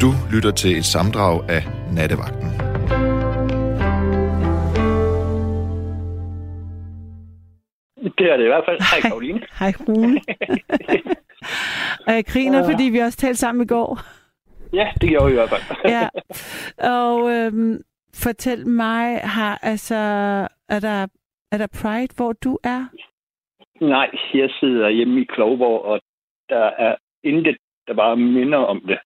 Du lytter til et samdrag af Nattevagten. Det er det i hvert fald. Hej, Karoline. Hej, Rune. og jeg griner, fordi vi også talte sammen i går. Ja, det gjorde vi i hvert fald. ja. Og øhm, fortæl mig, har, altså, er der, er der Pride, hvor du er? Nej, jeg sidder hjemme i Klovborg, og der er intet, der bare minder om det.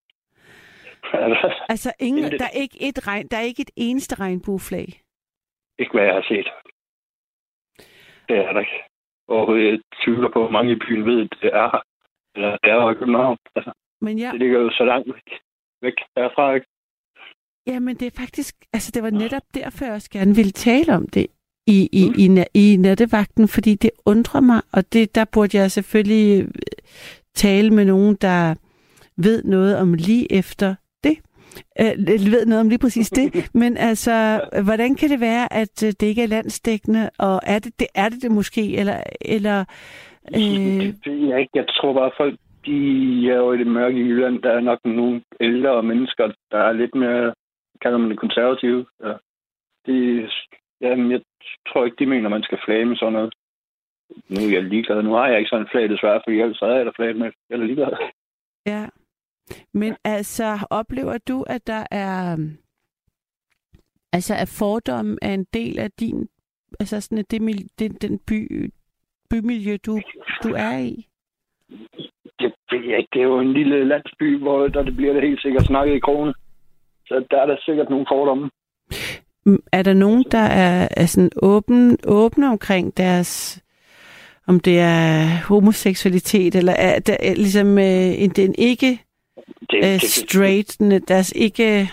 Altså, ingen, Intet. der, er ikke et regn, der er ikke et eneste regnbueflag. ikke hvad jeg har set. Det er der ikke. Og jeg tvivler på, at mange i byen ved, at det er Eller det er i København. Altså, Men ja, det ligger jo så langt væk, væk derfra, ikke? jamen det er faktisk, altså det var netop derfor, jeg også gerne ville tale om det i, i, i, i nattevagten, fordi det undrer mig, og det, der burde jeg selvfølgelig øh, tale med nogen, der ved noget om lige efter. Øh, ved noget om lige præcis det. Men altså, hvordan kan det være, at øh, det ikke er landsdækkende, og er det det, er det, det måske, eller, eller øh, Det ved jeg ikke. Jeg tror bare, folk de er jo i det mørke i Jylland. Der er nok nogle ældre mennesker, der er lidt mere, kalder man det konservative. Ja. De, jamen, jeg tror ikke, de mener, man skal flage med sådan noget. Nu er jeg ligeglad. Nu har jeg ikke sådan en flag desværre, fordi ellers havde jeg da flaget med. Jeg er ligeglad. Ja. Men altså, oplever du, at der er... Altså, at fordommen er en del af din... Altså, sådan, at det, mil- den, by, bymiljø, du, du er i? Det ved jeg ikke. Det er jo en lille landsby, hvor der det bliver det helt sikkert snakket i krogen. Så der er der sikkert nogle fordomme. Mm, Er der nogen, der er, er sådan åben, åbne omkring deres... Om det er homoseksualitet, eller er der er ligesom øh, en, den ikke Det, øh, straight, deres ikke det,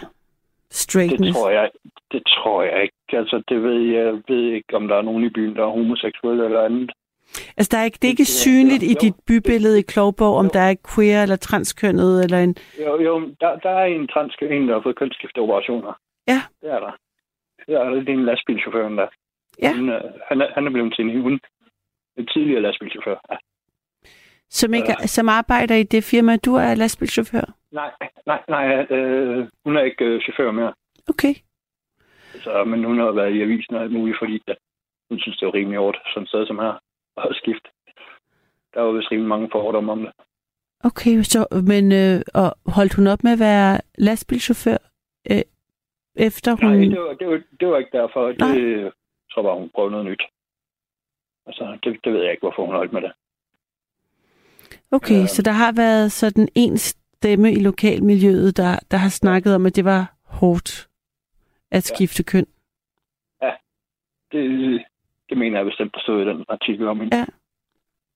straightness? det, tror jeg, det tror jeg ikke. Altså, det ved jeg, ved ikke, om der er nogen i byen, der er homoseksuelle eller andet. Altså, der er ikke, det er ikke Det- synligt i dit bybillede i Klovborg, om Jo. der er queer eller transkønnet, eller en... Jo, jo der, der er en trans en, der har fået kønsskifteoperationer. Ja. Det er der. Det er, der. det er en lastbilchauffør, der. Ja. Han, øh, han, er, han er blevet til en hund. En tidligere lastbilchauffør. Ja. Som, ikke, som arbejder i det firma, du er lastbilchauffør? Nej, nej, nej. Øh, hun er ikke øh, chauffør mere. Okay. Så, men hun har været i avisen og alt muligt, fordi at hun synes, det var rimelig hårdt, sådan et sted som her, at skifte. Der var vist rimelig mange fordomme om det. Okay, så, men øh, og holdt hun op med at være lastbilchauffør, øh, efter hun... Nej, det var, det var, det var ikke derfor. Det, Nej. jeg tror bare, hun prøvede noget nyt. Altså, det, det ved jeg ikke, hvorfor hun holdt med det. Okay, øh, så der har været sådan en stemme i lokalmiljøet, der, der har snakket om, at det var hårdt at skifte køn. Det, det mener jeg bestemt, der stod i den artikel om hende. Ja.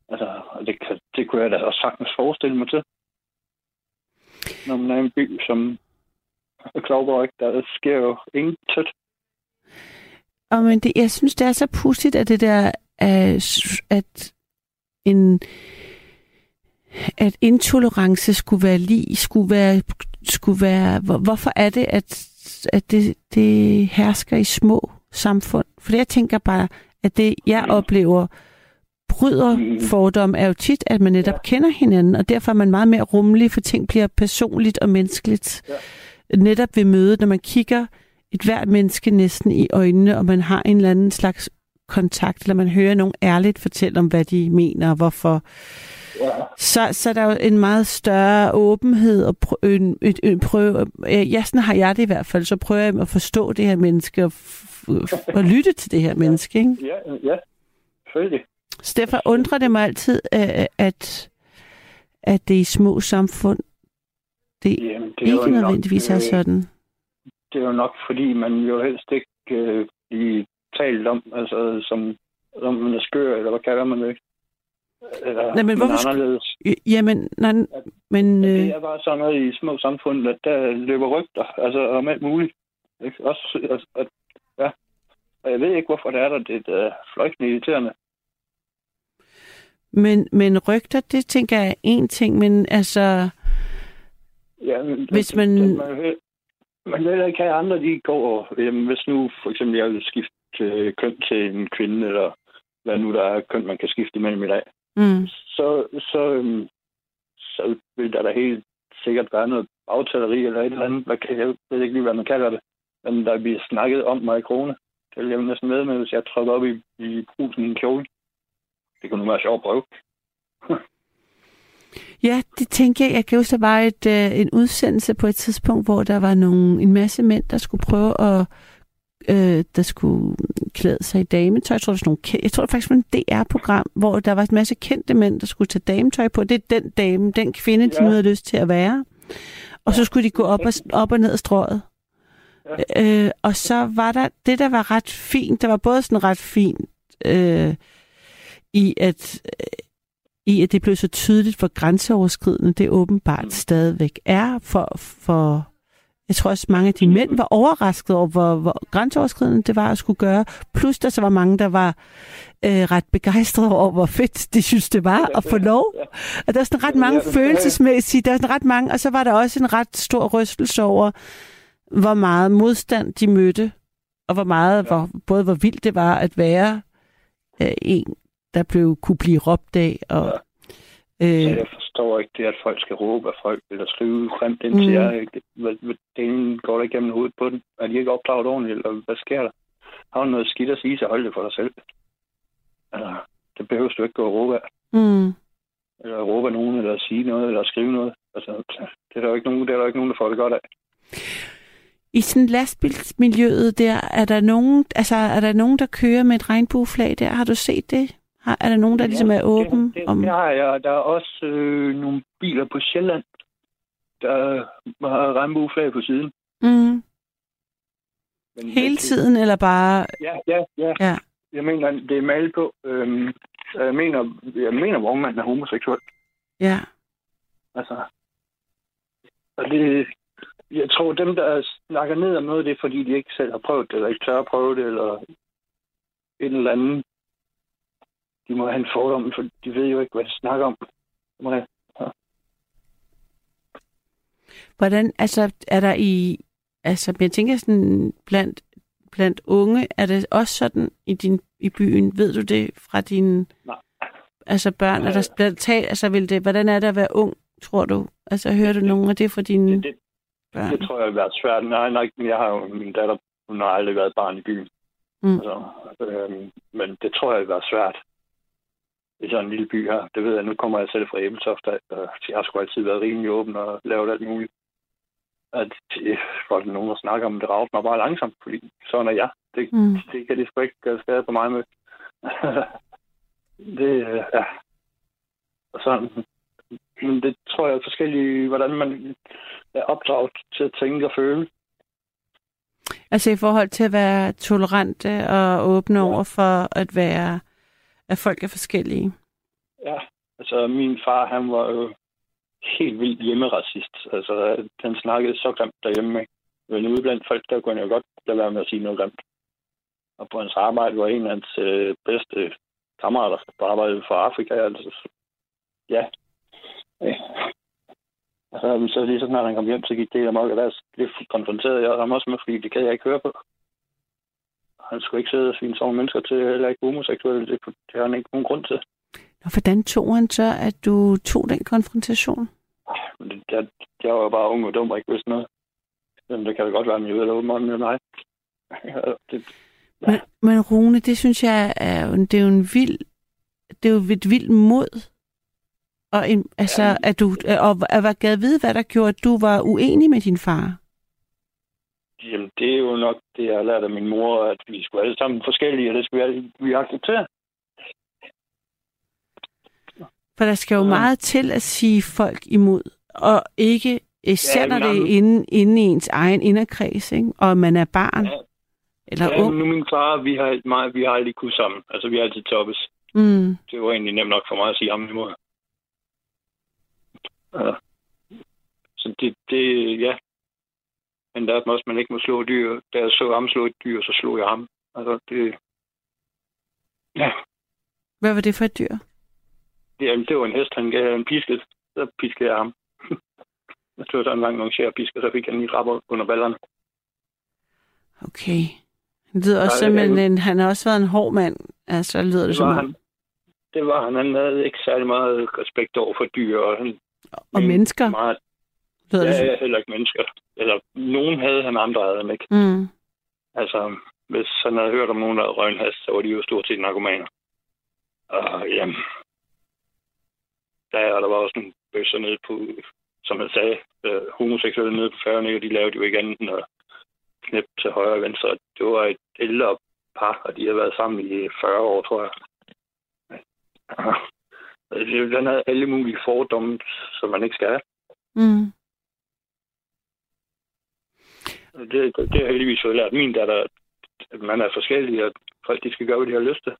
Altså, det, kan, det kunne jeg da også sagtens forestille mig til. Når man er i en by som Klovborg, ikke? der sker jo intet. Og men det, jeg synes, det er så pudsigt, at det der, at, at en at intolerance skulle være lige, skulle være, skulle være hvor, hvorfor er det, at, at det, det hersker i små samfund? For jeg tænker bare, at det, jeg Mm. oplever, bryder Mm. fordom, er jo tit, at man netop kender hinanden, og derfor er man meget mere rummelig, for ting bliver personligt og menneskeligt. Ja. Netop ved mødet, når man kigger et hvert menneske næsten i øjnene, og man har en eller anden slags kontakt, eller man hører nogen ærligt fortælle om, hvad de mener og hvorfor. Ja. Så, så er der jo en meget større åbenhed og prø- en, et, en prøve. øh, Ja, sådan har jeg det i hvert fald. Så prøver jeg at forstå det her menneske og, og lytte til det her menneske. Ikke? Ja, ja. Selvfølgelig. Derfor undrer det mig altid, øh, at, at det er i små samfund, det Jamen, det er ikke nødvendigvis er øh, sådan. Det er jo nok, fordi man jo helst ikke øh, blive talt om, altså som om man er skør, eller hvad kalder man det? Eller Nej, men hvorfor sk- anderledes. Jamen, nej, men... Øh, det er bare sådan noget i små samfund, at der løber rygter, altså om alt muligt. Ikke? Også, altså, at, ja. Og jeg ved ikke, hvorfor det er der. Det er uh, fløjtende irriterende. men, men rygter, det tænker jeg er en ting, men altså... Ja, men, Hvis man- Det, man, man heller ikke have andre, de går. Jamen, hvis nu for eksempel jeg vil skifte øh, køn til en kvinde, eller hvad nu der er køn, man kan skifte imellem i dag, Mm, så, så, øhm, så vil der da helt sikkert være noget aftaleri eller et eller andet. Hvad kan, jeg ved ikke lige, hvad man kalder det. Men der bliver snakket om mig i krone. Det vil jeg næsten med med, hvis jeg trådte op i, i brusen i en kjole. Det kunne nu være sjovt at prøve. Ja, det tænker jeg. Jeg kan huske, der var et, øh, en udsendelse på et tidspunkt, hvor der var nogle, en masse mænd, der skulle prøve at øh, der skulle klæde sig i dametøj. Jeg tror, det var sådan nogle, jeg tror det faktisk var en DR-program, hvor der var en masse kendte mænd, der skulle tage dametøj på. Det er den dame, den kvinde, de Ja. nu havde lyst til at være. Og så skulle de gå op og, op og ned ad strået. Ja. Øh, og så var der det, der var ret fint. Der var både sådan ret fint øh, i, at, øh, i, at det blev så tydeligt, hvor grænseoverskridende det åbenbart mm. stadigvæk er for, for jeg tror også, mange af de mænd var overrasket over, hvor, hvor grænseoverskridende det var at skulle gøre. Plus der så var mange, der var øh, ret begejstrede over, hvor fedt de synes, det var at få lov. Og der er sådan ret mange følelsesmæssige, der er sådan ret mange, og så var der også en ret stor rystelse over, hvor meget modstand de mødte, og hvor meget, hvor, både hvor vildt det var at være øh, en, der blev kunne blive råbt af. Og, øh, jeg forstår ikke det, at folk skal råbe af folk, eller skrive grimt ind til Mm. jer. delen går der igennem hovedet på den? Er de ikke opdraget ordentligt, eller hvad sker der? Har du noget skidt at sige, så hold det for dig selv. Altså, det behøver du ikke gå og råbe af. mm, Eller råbe af nogen, eller sige noget, eller skrive noget. Altså, det er der jo ikke nogen, det er der ikke nogen, der får det godt af. I sådan lastbilsmiljøet der, er der nogen, altså, er der nogen, der kører med et regnbueflag der? Har du set det? Har, er der nogen, der ligesom er åben Det, det, om... det har jeg. Der er også øh, nogle biler på Sjælland, der har regnbueflag på siden. Mm, Men hele det- tiden, eller bare... Ja, ja, ja. Ja. Jeg mener, det er malet på. Øhm, jeg mener, jeg mener, vognmanden er homoseksuel. Ja. Altså, og det, jeg tror, dem, der snakker ned om noget, det er, fordi de ikke selv har prøvet det, eller ikke tør at prøve det, eller et eller andet. De må have en fordom, for de ved jo ikke, hvad de snakker om. Det må jeg- Hvordan, altså, er der i... Altså, jeg tænker sådan, blandt, blandt unge, er det også sådan i, din, i byen? Ved du det fra dine... Nej. Altså, børn, er der blandt tag, altså, vil det, hvordan er det at være ung, tror du? Altså, hører du nogen af det fra dine Det, det, børn? det tror jeg har været svært. Nej, nej, jeg har jo min datter, hun har aldrig været barn i byen. Mm. Altså, øhm, men det tror jeg har været svært. I sådan en lille by her. Det ved jeg, nu kommer jeg selv fra Æbeltoft, og jeg har sgu altid været rimelig åben og lavet alt muligt. At det, folk er nogen, der snakker om, det rager mig bare langsomt, fordi sådan er jeg. Det, Mm. det kan de sgu ikke gøre skade på mig med. det, øh, ja. Og sådan. Men det tror jeg er forskelligt, hvordan man er opdraget til at tænke og føle. Altså i forhold til at være tolerante og åbne ja. over for at være, at folk er forskellige. Ja, altså min far, han var jo helt vildt hjemmeracist. Altså, han snakkede så grimt derhjemme. Men ude blandt folk, der kunne han jo godt lade være med at sige noget grimt. Og på hans arbejde var en af hans øh, bedste kammerater der arbejdede for Afrika. Altså, ja. ja. Altså, så lige så snart han kom hjem, så gik det amok, og der blev konfronteret jeg ham også med, fordi det kan jeg ikke høre på. Han skulle ikke sidde og svine sådan mennesker til, heller ikke homoseksuelle. Det, det har han ikke nogen grund til. Og hvordan tog han så, at du tog den konfrontation? Men det, jeg, jeg var bare ung og dum og ikke vidste noget. Men det kan da godt være, at jeg ved, at åbenbart med mig. det, Men, men Rune, det synes jeg er det er jo en vild, det er jo et vildt mod. Og en, altså, Ja. at du, og at være gad vide, hvad der gjorde, at du var uenig med din far. Jamen, det er jo nok det, jeg har lært af min mor, at vi skulle alle sammen forskellige, og det skal vi, alle, vi acceptere. For der skal jo Mm. meget til at sige folk imod, og ikke især Ja, når men det er om- inde, inde i ens egen inderkreds, ikke? og man er barn Ja. eller Ja, ung. nu min far, vi har, meget, vi har aldrig kunnet sammen. Altså, vi har altid toppes. Mm. Det var egentlig nemt nok for mig at sige ham imod. Ja. Så det, det, ja. Men der er også, man ikke må slå dyr. Da jeg så ham slå et dyr, så slog jeg ham. Altså, det, ja, Hvad var det for et dyr? det, det var en hest, han gav en pisket. Så piskede jeg ham. jeg tog så en lang nogle pisker, så fik han lige rapper under ballerne. Okay. Det lyder også jeg- en, han har også været en hård mand. Altså, lyder det, Det som han. Det var han. Han havde ikke særlig meget respekt over for dyr. Og, han, Og mennesker, Meget, Lyder det Jeg sådan? er heller ikke mennesker. Eller, nogen havde han, andre havde han ikke. Mm. Altså, hvis han havde hørt om nogen, der havde røgnhast, så var de jo stort set narkomaner. Og jamen, der, er der var også en bøsser nede på, som han sagde, øh, homoseksuelle nede på færgerne, og de lavede jo ikke andet end at knæppe til højre og venstre. Det var et ældre par, og de har været sammen i 40 år, tror jeg. Det- Den havde alle mulige fordomme, som man ikke skal have. Mm. Det, det har jeg heldigvis fået lært min datter, at man er forskellig, og folk de skal gøre, hvad de har lyst til.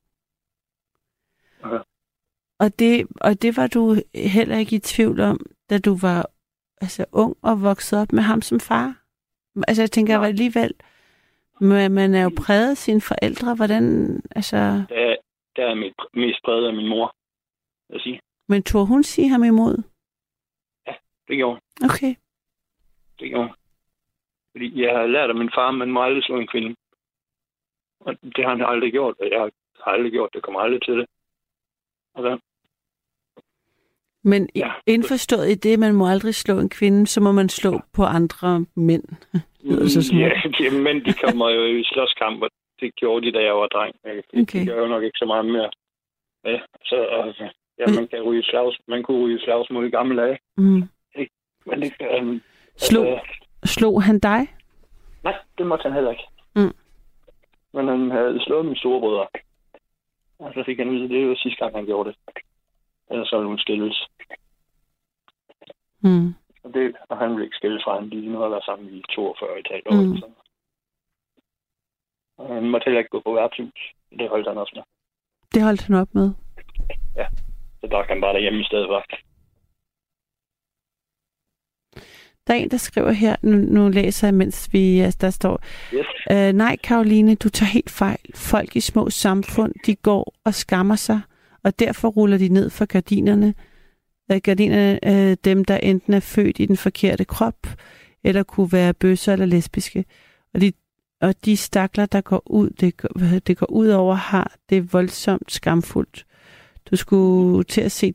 Og det, og det var du heller ikke i tvivl om, da du var altså, ung og voksede op med ham som far? Altså, jeg tænker Nej. alligevel, man, man er jo præget af sine forældre. Hvordan, altså... Der er, der er mit, mest præget af min mor, vil jeg sige. Men tog hun sige ham imod? Det gjorde hun. Okay. Det gjorde hun. Fordi jeg har lært af min far, man må aldrig slå en kvinde. Og det har han aldrig gjort, og jeg har aldrig gjort det. kommer aldrig til det. Altså, Men Ja. indforstået i det, man må aldrig slå en kvinde, så må man slå på andre mænd. så om. ja, de mænd, de kommer jo i slåskamp, og det gjorde de, da jeg var dreng. Det Okay. gør jo nok ikke så meget mere. Ja, så altså, ja, man kan ryge slags, man kunne ryge slagsmål i gamle dage. Mm. Men det, øhm, Slog, altså, slog han dig? nej, det måtte han heller ikke. Mm. Men han havde slået min storebrødre. Og så fik han ud, det jo sidste gang, han gjorde det. Ellers så ville hun skilles. Mm. Og, det, og han ville ikke skille fra ham. De nu har været sammen i 42 et halvt år. Mm. sådan. Og han måtte heller ikke gå på værtshus. Det holdt han også med. Det holdt han op med. Så der kan han bare derhjemme i stedet for. Der er en, der skriver her, nu, nu læser jeg, mens vi, altså, der står, Yes. øh, nej, Karoline, du tager helt fejl. Folk i små samfund, de går og skammer sig, og derfor ruller de ned for gardinerne. Øh, gardinerne, øh, dem, der enten er født i den forkerte krop, eller kunne være bøsser eller lesbiske. Og de, og de stakler, der går ud, det går, det går ud over, har det voldsomt skamfuldt. Du skulle til at se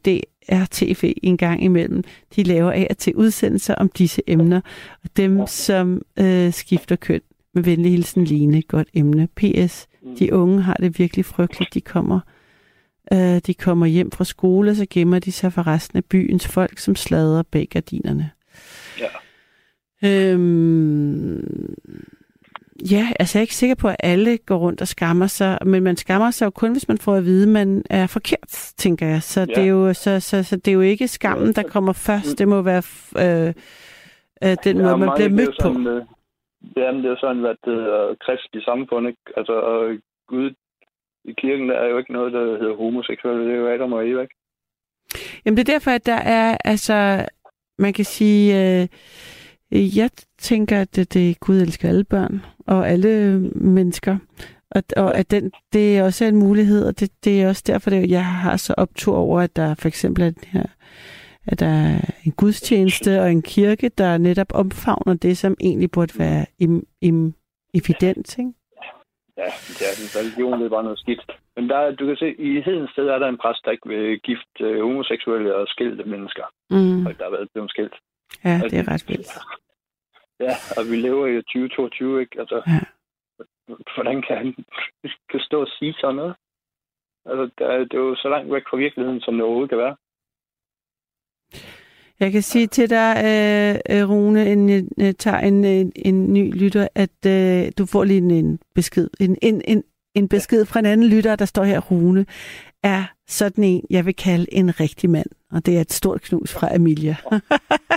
DRTV en gang imellem. De laver af og til udsendelser om disse emner, og dem, som øh, skifter køn. Med venlig hilsen, Line. Godt emne. P.S. De unge har det virkelig frygteligt. De kommer, øh, de kommer hjem fra skole, og så gemmer de sig for resten af byens folk, som slader bag gardinerne. Ja. Øhm, ja, altså jeg er ikke sikker på, at alle går rundt og skammer sig, men man skammer sig jo kun, hvis man får at vide, at man er forkert, tænker jeg. Så, ja. det, er jo, så, så, så det er jo ikke skammen, der kommer først. Det må være øh, øh, den måde, man bliver mødt på. Sådan, øh, ja, men det er sådan, at det er kristelig samfund, ikke? Altså, og Gud i kirken, der er jo ikke noget, der hedder homoseksuelle. Det er jo Adam og Eva, ikke? Jamen det er derfor, at der er, altså, man kan sige, øh, jeg tænker, at det, det Gud elsker alle børn og alle mennesker. Og, og at den, det er også en mulighed, og det, det er også derfor, at jeg har så optur over, at der for eksempel er den her, at der er en gudstjeneste og en kirke, der netop omfavner det, som egentlig burde være im, im, evident. Ikke? Ja, ja religion det er bare noget skidt. Men der, er- du kan se, i hedens sted er der en præst, der ikke vil gift øh, homoseksuelle og skilte mennesker. Mm. Folk, der været blevet skilt. Ja, det er ret vildt. Ja, og vi lever i 2022, ikke? Altså, Ja. hvordan kan han kan stå og sige sådan noget? Altså, det er, jo så langt væk fra virkeligheden, som det overhovedet kan være. Jeg kan sige til dig, øh, øh, Rune, en, øh, tager en, en, en ny lytter, at øh, du får lige en, en besked. En, en, en, en besked fra en anden lytter, der står her, Rune, er sådan en, jeg vil kalde en rigtig mand. Og det er et stort knus fra Emilia. Åh,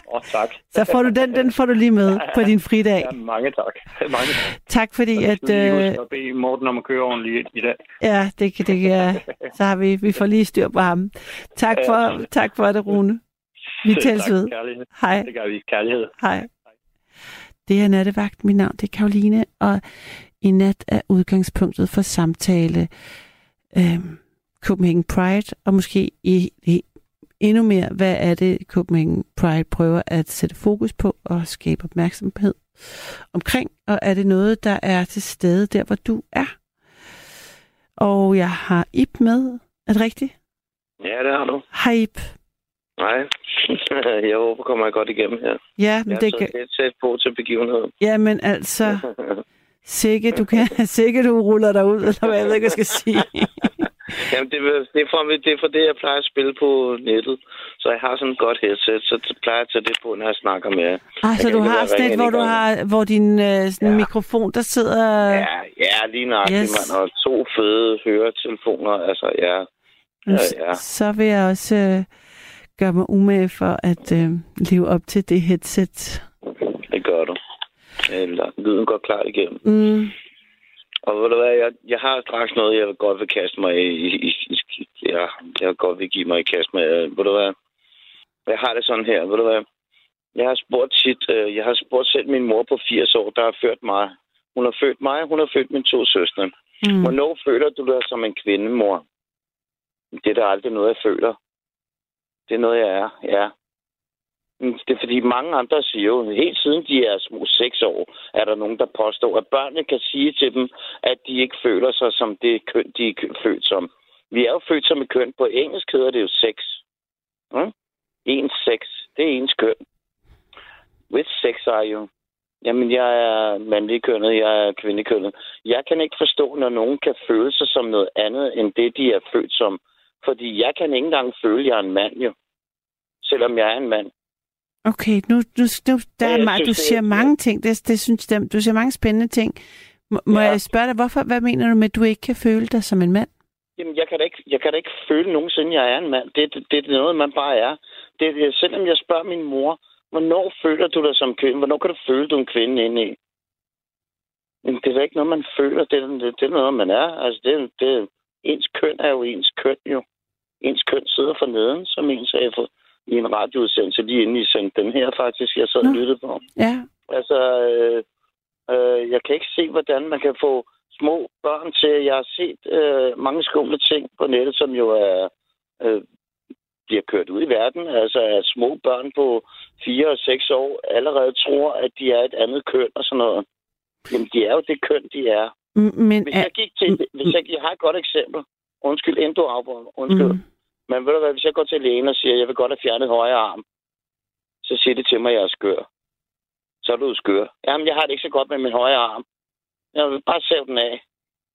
oh, tak. Så får du den, den får du lige med på din fridag. Ja, mange tak. Mange tak. Tak fordi, at... skal vi lige Øh, bede Morten om at køre ordentligt i dag. ja, det, kan- det kan Så har vi, vi får lige styr på ham. Tak for, tak for det, Rune. Vi tak, ved. Hej. Det gør vi. Kærlighed. Hej. Det er Nattevagt. Mit navn det er Karoline, og i nat er udgangspunktet for samtale øh, Copenhagen Pride, og måske i, i endnu mere, hvad er det, Copenhagen Pride prøver at sætte fokus på og skabe opmærksomhed omkring, og er det noget, der er til stede der, hvor du er? Og jeg har Ip med. Er det rigtigt? Ja, det har du. Hej Ip. Nej, jeg håber, kommer jeg godt igennem her. Ja, men Jeg det har kan... et sæt på til begivenheden. Ja, men altså... Sikke, du kan... Sikke, du ruller dig ud, eller hvad jeg ved ikke, jeg skal sige. Jamen, det, det, er for, det er for det, jeg plejer at spille på nettet. Så jeg har sådan et godt headset, så plejer jeg at tage det på, når jeg snakker med jer. Ah, så du har sådan et, hvor du har, hvor din øh, sådan Ja. mikrofon, der sidder... Ja, ja, lige nøjagtigt, Yes. yes. mand. Og to fede høretelefoner. Altså, ja. Ja, ja. Så vil jeg også øh, gøre mig umage for at øh, leve op til det headset. Det gør du. Eller, lyden går klart igennem. Mm. Og ved du hvad, jeg, jeg har straks noget, jeg vil godt vil kaste mig i. i, i, i ja, jeg vil godt vil give mig i kast med. Øh, Ved du hvad? Jeg har det sådan her, ved du hvad? Jeg har spurgt tit, øh, jeg har spurgt selv min mor på 80 år, der har ført mig. Hun har født mig, hun har født mine to søstre. Mm. Hvornår føler du dig som en kvinde, mor? Det er da aldrig noget, jeg føler. Det er noget, jeg er, ja. Mm, det er fordi mange andre siger jo, helt siden de er små seks år, er der nogen, der påstår, at børnene kan sige til dem, at de ikke føler sig som det køn, de er født som. Vi er jo født som et køn. På engelsk hedder det jo sex. Mm? Ens sex. Det er ens køn. Which sex are you? Jamen, jeg er mandlig kønnet, jeg er kvindekønnet. Jeg kan ikke forstå, når nogen kan føle sig som noget andet, end det, de er født som. Fordi jeg kan ikke engang føle, at jeg er en mand, jo. Selvom jeg er en mand. Okay, nu, nu, nu der er meget, du siger mange ting. Det, det synes jeg, du siger mange spændende ting. Må, må Ja. jeg spørge dig, hvorfor, hvad mener du med, at du ikke kan føle dig som en mand? Jamen, jeg kan da ikke, jeg kan da ikke føle nogensinde, at jeg er en mand. Det, det, det er noget, man bare er. Det, det, selvom jeg spørger min mor, hvornår føler du dig som kvinde? Hvornår kan du føle, du er en kvinde inde i? Men det er da ikke noget, man føler. Det er, det, det er noget, man er. Altså, det, det, ens køn er jo ens køn, jo. Ens køn sidder for neden, som en sagde for, i en radioudsendelse, lige inden I sendte den her faktisk, jeg så Nå. og lyttede på. Ja, Altså, øh, øh, jeg kan ikke se, hvordan man kan få små børn til. Jeg har set øh, mange skumle ting på nettet, som jo er øh, bliver kørt ud i verden. Altså, at små børn på 4 og 6 år allerede tror, at de er et andet køn og sådan noget. Jamen, de er jo det køn, de er. men... Hvis jeg gik til... Hvis jeg, jeg har et godt eksempel. Undskyld, inden du afbryder. Undskyld. Mm. Men ved du hvad, hvis jeg går til lægen og siger, at jeg vil godt have fjernet højre arm, så siger det til mig, at jeg er skør. Så er du skør. Jamen, jeg har det ikke så godt med min højre arm. Jeg vil bare sæve den af.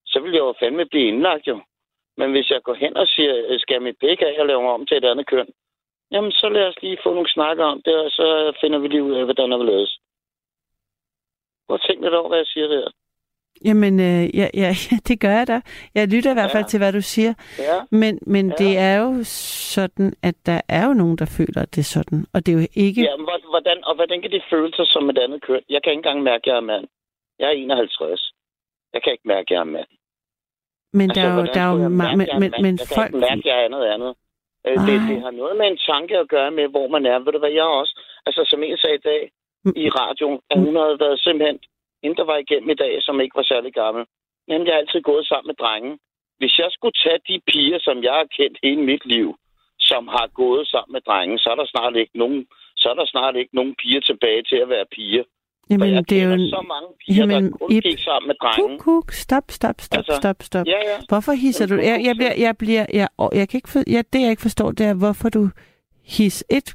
Så vil jeg jo fandme blive indlagt jo. Men hvis jeg går hen og siger, øh, skal jeg mit pik af og lave mig om til et andet køn, jamen så lad os lige få nogle snakker om det, og så finder vi lige ud af, hvordan der vil ledes. Prøv at tænke lidt over, hvad jeg siger der. Jamen, øh, ja, ja, det gør jeg da. Jeg lytter i hvert fald Ja. til, hvad du siger. Ja, Men, men Ja. det er jo sådan, at der er jo nogen, der føler, at det er sådan. Og det er jo ikke... ja men hvordan, og hvordan kan de føle sig som et andet køn? Jeg kan ikke engang mærke, at jeg er mand. Jeg er 51. Jeg kan ikke mærke, at jeg er mand. men der er jo, der er jo mærke, men, men, men jeg kan folk... ikke mærke, at jeg er andet andet. Øh, det, det har noget med en tanke at gøre med, hvor man er. Ved du hvad, jeg også... Altså, som en sagde i dag i radioen, at hun havde været simpelthen... Hende, der var igennem i dag, som ikke var særlig gammel. Men jeg har altid gået sammen med drenge. Hvis jeg skulle tage de piger, som jeg har kendt hele mit liv, som har gået sammen med drenge, så er der snart ikke nogen, så er der snart ikke nogen piger tilbage til at være piger. Jamen, jeg det er jo... så mange piger, Jamen, der kun gik sammen med drenge. Kuk, kuk, stop, stop, stop, Altså, stop, stop. Ja, ja. Hvorfor hisser du? Jeg, jeg bliver, jeg bliver, jeg, jeg, jeg kan ikke for, jeg, det jeg ikke forstår, det er, hvorfor du his. Et,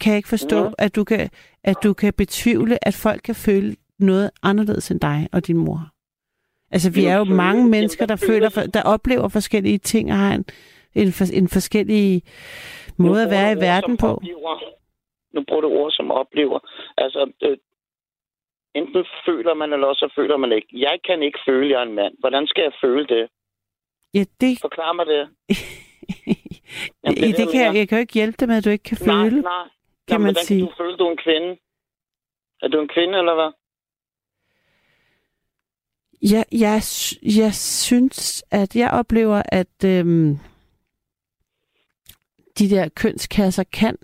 kan jeg ikke forstå, Ja. at du kan, at du kan betvivle, at folk kan føle noget anderledes end dig og din mor. Altså, vi er jo mange mennesker, der føler der oplever forskellige ting og har en, en, for, en forskellig måde at være i verden på. Oplever. Nu bruger du ord som oplever. Altså, øh, enten føler man, eller også føler man ikke. Jeg kan ikke føle, jeg er en mand. Hvordan skal jeg føle det? Ja, det, Forklar mig det. Jamen, det, det kan, jeg, jeg kan jo ikke hjælpe dig med, at du ikke kan Nej, føle. nej. kan Jamen, man hvordan sige. kan du føle, at du er en kvinde? Er du en kvinde, eller hvad? Jeg, jeg, jeg synes, at jeg oplever, at øhm, de der kønskasser kan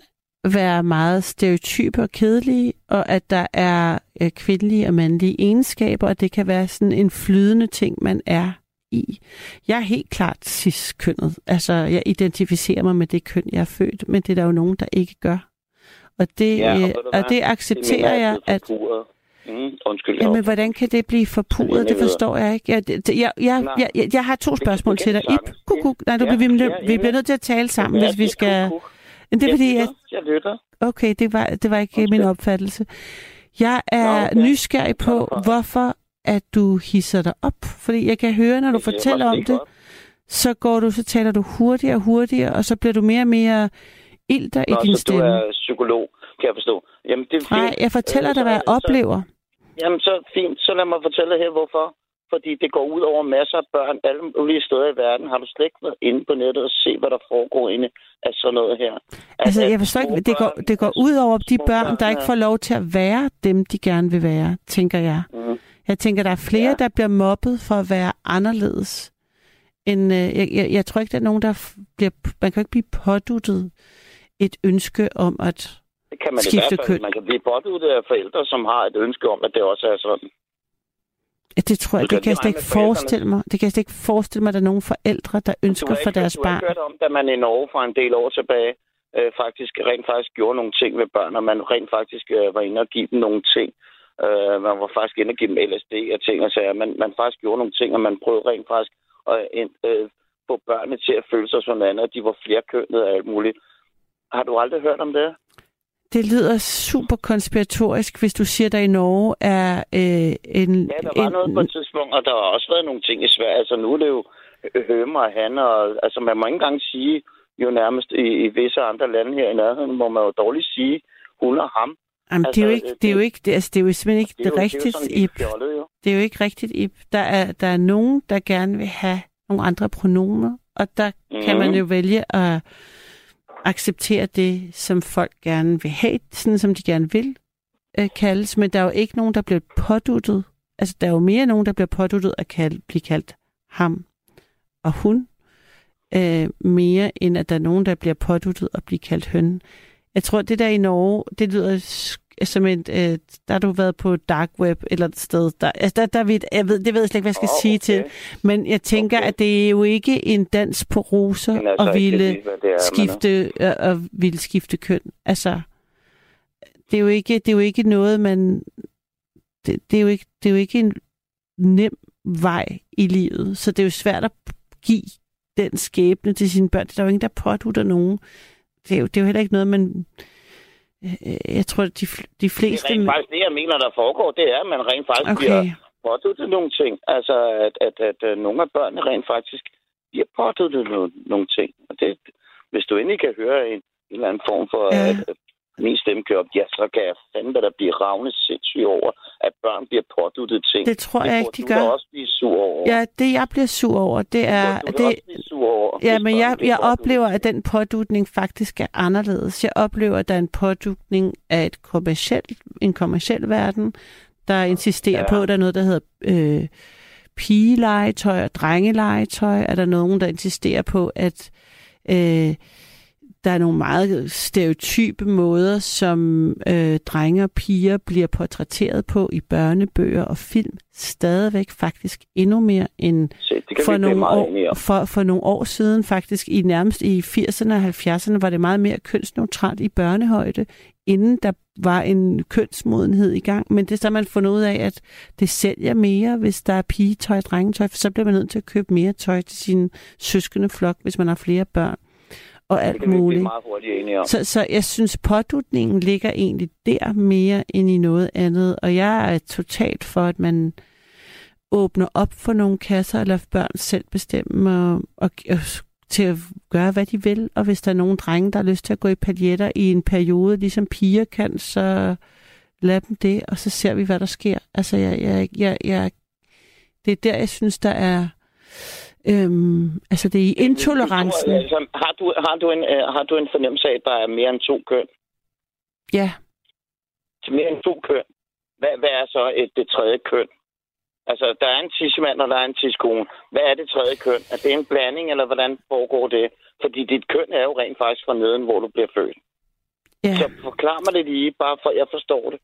være meget stereotype og kedelige, og at der er øh, kvindelige og mandlige egenskaber, og det kan være sådan en flydende ting, man er i. Jeg er helt klart cis-kønnet. Altså, jeg identificerer mig med det køn, jeg er født, men det er der jo nogen, der ikke gør. Og det, Ja, og øh, og det accepterer jeg, at forpurret. Mm, undskyld. Jamen, hvordan kan det blive forpurret? Det forstår jeg ikke. Jeg, jeg, jeg, jeg, jeg, jeg har to spørgsmål til dig. Ip, kuk, kuk. Nej, du, Ja, vi, ja, vi bliver nødt til at tale sammen, hvis vi skal... Men det er fordi, jeg, jeg lytter. okay, det var, det var ikke Undskyld. min opfattelse. Jeg er Nå, okay. nysgerrig på, hvorfor at du hisser dig op. Fordi jeg kan høre, når du er fortæller om det, så går du, så taler du hurtigere og hurtigere, og så bliver du mere og mere ilter i Nå, din så du stemme. er psykolog, kan jeg forstå. Jamen, det er fint. Nej, jeg fortæller Øh, dig, hvad jeg så- så- oplever. Jamen, så fint. Så lad mig fortælle her, hvorfor. Fordi det går ud over masser af børn alle mulige steder i verden. Har du slet ikke været inde på nettet og se, hvad der foregår inde af sådan noget her? At- Altså, at jeg forstår ikke, det går, det går ud over de børn, der ikke får lov til at være dem, de gerne vil være, tænker jeg. Mhm. Jeg tænker, der er flere, Ja. der bliver mobbet for at være anderledes. End, øh, jeg, jeg, jeg tror ikke, der er nogen, der bliver... Man kan jo ikke blive påduttet et ønske om at... Det kan man i skifte hvert fald. køn. Man kan blive påduttet af forældre, som har et ønske om, at det også er sådan. Det tror jeg, det kan jeg slet ikke med forestille mig. Det kan jeg slet ikke forestille mig, at der er nogen forældre, der ønsker for deres du har barn. hørt om, da man i Norge for en del år tilbage øh, faktisk rent faktisk gjorde nogle ting ved børn, og man rent faktisk øh, var inde og give dem nogle ting. Øh, man var faktisk inde og give dem LSD og ting og sager. Man, man faktisk gjorde nogle ting, og man prøvede rent faktisk at øh, få børnene til at føle sig som noget andet, og de var flerkønnede og alt muligt. Har du aldrig hørt om det? Det lyder super konspiratorisk, hvis du siger, der i Norge er øh, en... Ja, der var en, noget på et tidspunkt, og der har også været nogle ting i Sverige. Altså nu er det jo hømer og han, og altså man må ikke engang sige, jo nærmest i, i visse andre lande her i nærheden, må man jo dårligt sige, hun og ham. Jamen, det er jo altså, ikke, det- det er jo ikke, det, altså, det er jo simpelthen ikke Det det, jo, rigtigt, det er jo sådan fjollet, jo. Det er jo ikke rigtigt, Ib. Der er, der er nogen, der gerne vil have nogle andre pronomer, og der mm. kan man Mhm. jo vælge at acceptere det, som folk gerne vil have, sådan som de gerne vil øh, kaldes, men der er jo ikke nogen, der bliver påduttet. Altså, der er jo mere nogen, der bliver påduttet at kalde, blive kaldt ham og hun, øh, mere end at der er nogen, der bliver påduttet at blive kaldt høn. Jeg tror, det der i Norge, det lyder sk- som et, øh, der har du været på dark web eller et sted. Der, altså der, der ved, jeg ved, det ved jeg slet ikke, hvad jeg skal Åh, sige til. Men jeg tænker, Okay. at det er jo ikke en dans på roser Men altså, at ville lige, det er, skifte øh, og ville skifte køn. Altså, det er jo ikke, det er jo ikke noget, man... Det, det, er jo ikke, det er jo ikke en nem vej i livet, så det er jo svært at give den skæbne til sine børn. Der er jo ingen, der pådutter nogen. Det er jo, det er jo heller ikke noget, man... øh, Jeg tror, de, de Det fleste... er rent faktisk det, jeg mener, der foregår, det er, at man rent faktisk okay. bliver påduttet nogle ting. Altså, at, at, at, at nogle af børnene rent faktisk bliver påduttet nogle, nogle ting. Og det, hvis du endelig kan høre en, en eller anden form for, ja. at, at min stemme kører op, ja, så kan jeg fandme da blive ravne sindssygt over, at børn bliver påduttet ting. det tror jeg ikke, de gør. også blive sur over. Ja, det jeg bliver sur over, det er... Du Det, også blive sur over, Ja, men jeg, jeg oplever, at den pådutning faktisk er anderledes. Jeg oplever, at der er en pådutning af et kommercielt, en kommerciel verden, der insisterer Ja. på, at der er noget, der hedder øh, pigelegetøj og drengelegetøj. Er der nogen, der insisterer på, at øh, der er nogle meget stereotype måder, som øh, drenge og piger bliver portrætteret på i børnebøger og film, stadigvæk faktisk endnu mere end Se, for nogle, år, for, for nogle år siden, faktisk i nærmest i 80'erne og 70'erne, var det meget mere kønsneutralt i børnehøjde, inden der var en kønsmodenhed i gang. Men det så har man fundet ud af, at det sælger mere, hvis der er pigetøj og drengetøj, for så bliver man nødt til at købe mere tøj til sin søskende flok, hvis man har flere børn og Det alt kan vi blive muligt. meget hurtigt enige om. Så, så jeg synes, pådutningen ligger egentlig der mere end i noget andet. Og jeg er totalt for, at man åbner op for nogle kasser og lader børn selv bestemme og, og, og til at gøre, hvad de vil. Og hvis der er nogle drenge, der har lyst til at gå i paljetter i en periode, ligesom piger kan, så lad dem det, og så ser vi, hvad der sker. Altså, jeg, jeg, jeg, jeg, det er der, jeg synes, der er... Øhm, altså, det er i intolerancen. Altså, har, du, har, du en, øh, har du en fornemmelse af, at der er mere end to køn? Ja, Til mere end to køn. Hvad, hvad er så et, det tredje køn? Altså, der er en tissemand, og der er en tidskone. Hvad er det tredje køn? Er det en blanding, eller hvordan foregår det? Fordi dit køn er jo rent faktisk fra neden, hvor du bliver født. ja. Så forklar mig det lige, bare for jeg forstår det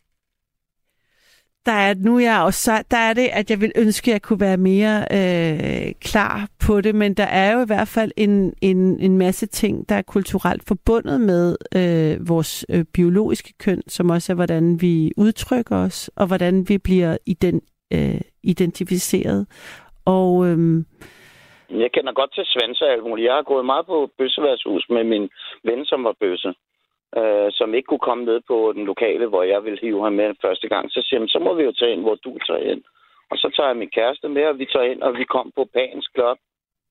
der er, nu er jeg også, der er det, at jeg vil ønske, at jeg kunne være mere øh, klar på det, men der er jo i hvert fald en, en, en masse ting, der er kulturelt forbundet med øh, vores øh, biologiske køn, som også er, hvordan vi udtrykker os, og hvordan vi bliver ident, øh, identificeret. Og øh, Jeg kender godt til svanser og alt muligt. Jeg har gået meget på bøsseværshus med min ven, som var bøsse. Øh, som ikke kunne komme ned på den lokale, hvor jeg ville hive ham med første gang. Så siger han, så må vi jo tage ind, hvor du tager ind. Og så tager jeg min kæreste med, og vi tager ind, og vi kom på Pans Club.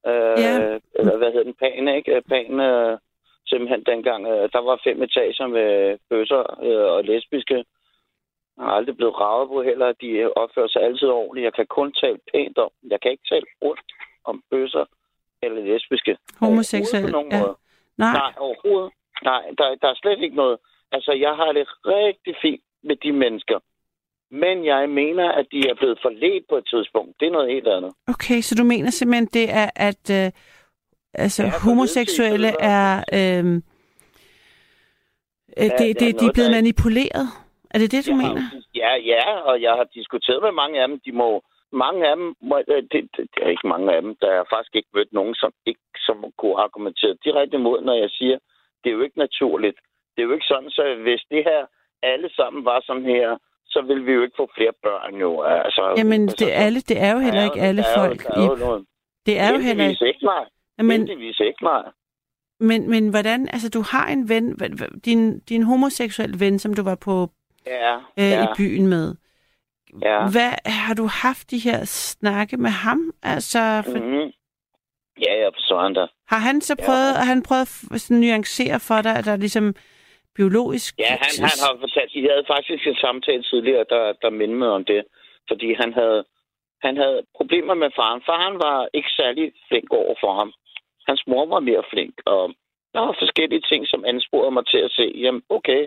Øh, Ja. Eller hvad hedder den? Pan, ikke? Pan, øh, simpelthen dengang. Øh, der var fem etager med bøsser øh, og lesbiske. Jeg har aldrig blevet ravet på heller. De opfører sig altid ordentligt. Jeg kan kun tale pænt om. Jeg kan ikke tale ondt om bøsser eller lesbiske. Homoseksuelle, ja. måde. Nej. Nej, overhovedet. Nej, der, der er slet ikke noget. Altså, jeg har det rigtig fint med de mennesker. Men jeg mener, at de er blevet forledt på et tidspunkt. Det er noget helt andet. Okay, så du mener simpelthen, det er, at øh, altså, Ja, ja, homoseksuelle er... Øh, øh, Ja, det, det er det, de er blevet der- manipuleret? Er det det, du Jeg mener? ja, ja, og jeg har diskuteret med mange af dem. De må, mange af dem, må, øh, det, det, det, er ikke mange af dem, der har faktisk ikke mødt nogen, som ikke som kunne argumentere direkte imod, når jeg siger, det er jo ikke naturligt. Det er jo ikke sådan, så hvis det her alle sammen var sådan her, så ville vi jo ikke få flere børn jo. Altså, Jamen, altså, det, alle, det er jo heller ikke alle er folk. Der er jo. Det er jo heller ikke... ikke, nej. Men, Heldigvis ikke, nej. men, men hvordan... Altså, du har en ven... Din, din homoseksuelle ven, som du var på Ja, øh, ja, i byen med. ja. Hvad har du haft de her snakke med ham? Altså, for, Mm-hmm. Ja, jeg forstår han da. har han så Ja. prøvet, har han prøvet at sådan nuancere for dig, at der er ligesom biologisk... Ja, han, han har fortalt, de havde faktisk en samtale tidligere, der, der mindede mig om det. Fordi han havde, han havde problemer med faren. Faren var ikke særlig flink over for ham. Hans mor var mere flink, og der var forskellige ting, som ansporede mig til at se, jamen okay,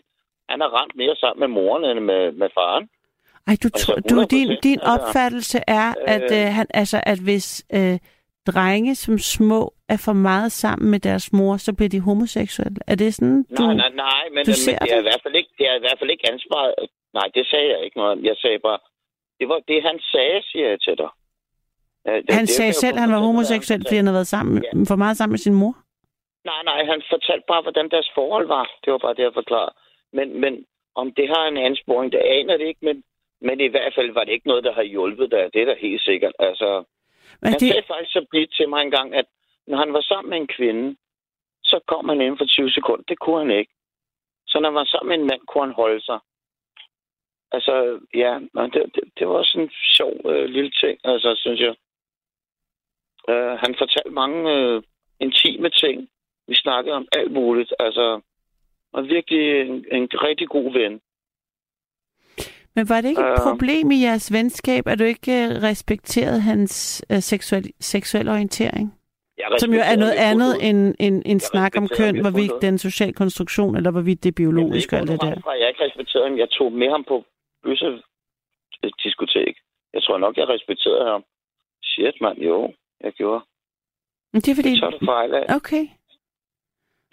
han har rent mere sammen med moren end med, med faren. Ej, du, Altså, du din, 100%, din opfattelse er, at, Øh. øh, han, altså, at hvis øh, drenge som små er for meget sammen med deres mor, så bliver de homoseksuelle. Er det sådan, du... Nej, nej, nej, men, men det, er i hvert fald ikke, det er i hvert fald ikke ansvaret. Nej, det sagde jeg ikke noget om. Jeg sagde bare, det var det, han sagde, siger jeg til dig. Det, Han det sagde selv, at han var homoseksuel, fordi han havde været sammen, Ja. for meget sammen med sin mor. Nej, nej, han fortalte bare, hvordan deres forhold var. Det var bare det, jeg forklarede. Men, men om det har en ansporing, det aner det ikke, men, men i hvert fald var det ikke noget, der har hjulpet dig. Det er da helt sikkert. Altså, Men han det, sagde faktisk så blidt til mig en gang, at når han var sammen med en kvinde, så kom han inden for 20 sekunder. Det kunne han ikke. Så når han var sammen med en mand, kunne han holde sig. Altså, ja, det, det, det var sådan en sjov øh, lille ting, altså, synes jeg. Øh, han fortalte mange øh, intime ting. Vi snakkede om alt muligt, altså. Og virkelig en, en rigtig god ven. Men var det ikke et Øh. problem i jeres venskab, at du ikke øh, respekterede hans øh, seksuel, seksuel orientering? Som jo er noget andet end en, en snak om køn, hvorvidt den social konstruktion, eller hvorvidt det er biologisk og alt det der. Fra, jeg ikke respekterede ham. Jeg tog med ham på bøsse diskotek. Jeg tror nok, jeg respekterede ham. Shit, mand, jo, jeg gjorde. Men det er fordi... Det tager du fejl af. Okay.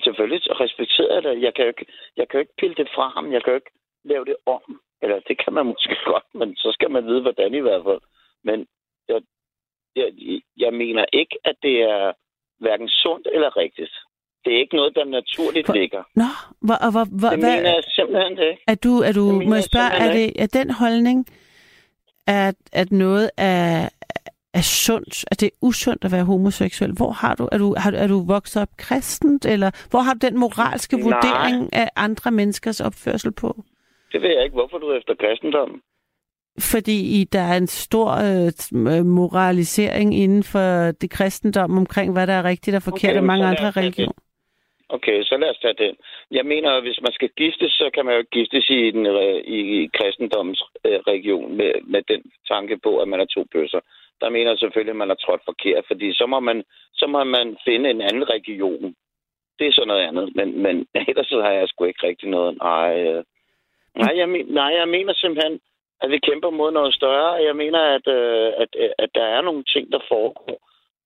Selvfølgelig respekterer jeg det. Jeg kan, jo ikke, jeg kan jo ikke pille det fra ham. Jeg kan jo ikke lave det om. Eller det kan man måske godt, men så skal man vide, hvordan i hvert fald. Men jeg, jeg, jeg mener ikke, at det er hverken sundt eller rigtigt. Det er ikke noget, der naturligt For- ligger. Nå, hvor, hvor, hvor, Det hvad, mener jeg simpelthen det ikke. er du, er du, det må jeg spørge, er, det, er den holdning, at, at noget er, er sundt, at det er usundt at være homoseksuel? Hvor har du, er du, har, er du vokset op kristent, eller hvor har du den moralske Nej. vurdering af andre menneskers opførsel på? Det ved jeg ikke. Hvorfor er du efter kristendommen? Fordi der er en stor øh, øh, moralisering inden for det kristendom omkring, hvad der er rigtigt og forkert, Okay, og mange andre religioner. Okay, så lad os tage det. Jeg mener, at hvis man skal giftes, så kan man jo giftes i, den, øh, i, i kristendommens øh, region med, med den tanke på, at man er to bøsser. Der mener jeg selvfølgelig, at man har trådt forkert, fordi så må man, så må man finde en anden region. Det er så noget andet, men, men ellers så har jeg sgu ikke rigtig noget. Nej, nej, jeg men, nej, jeg mener simpelthen, at vi kæmper mod noget større. Jeg mener, at, øh, at, øh, at der er nogle ting, der foregår,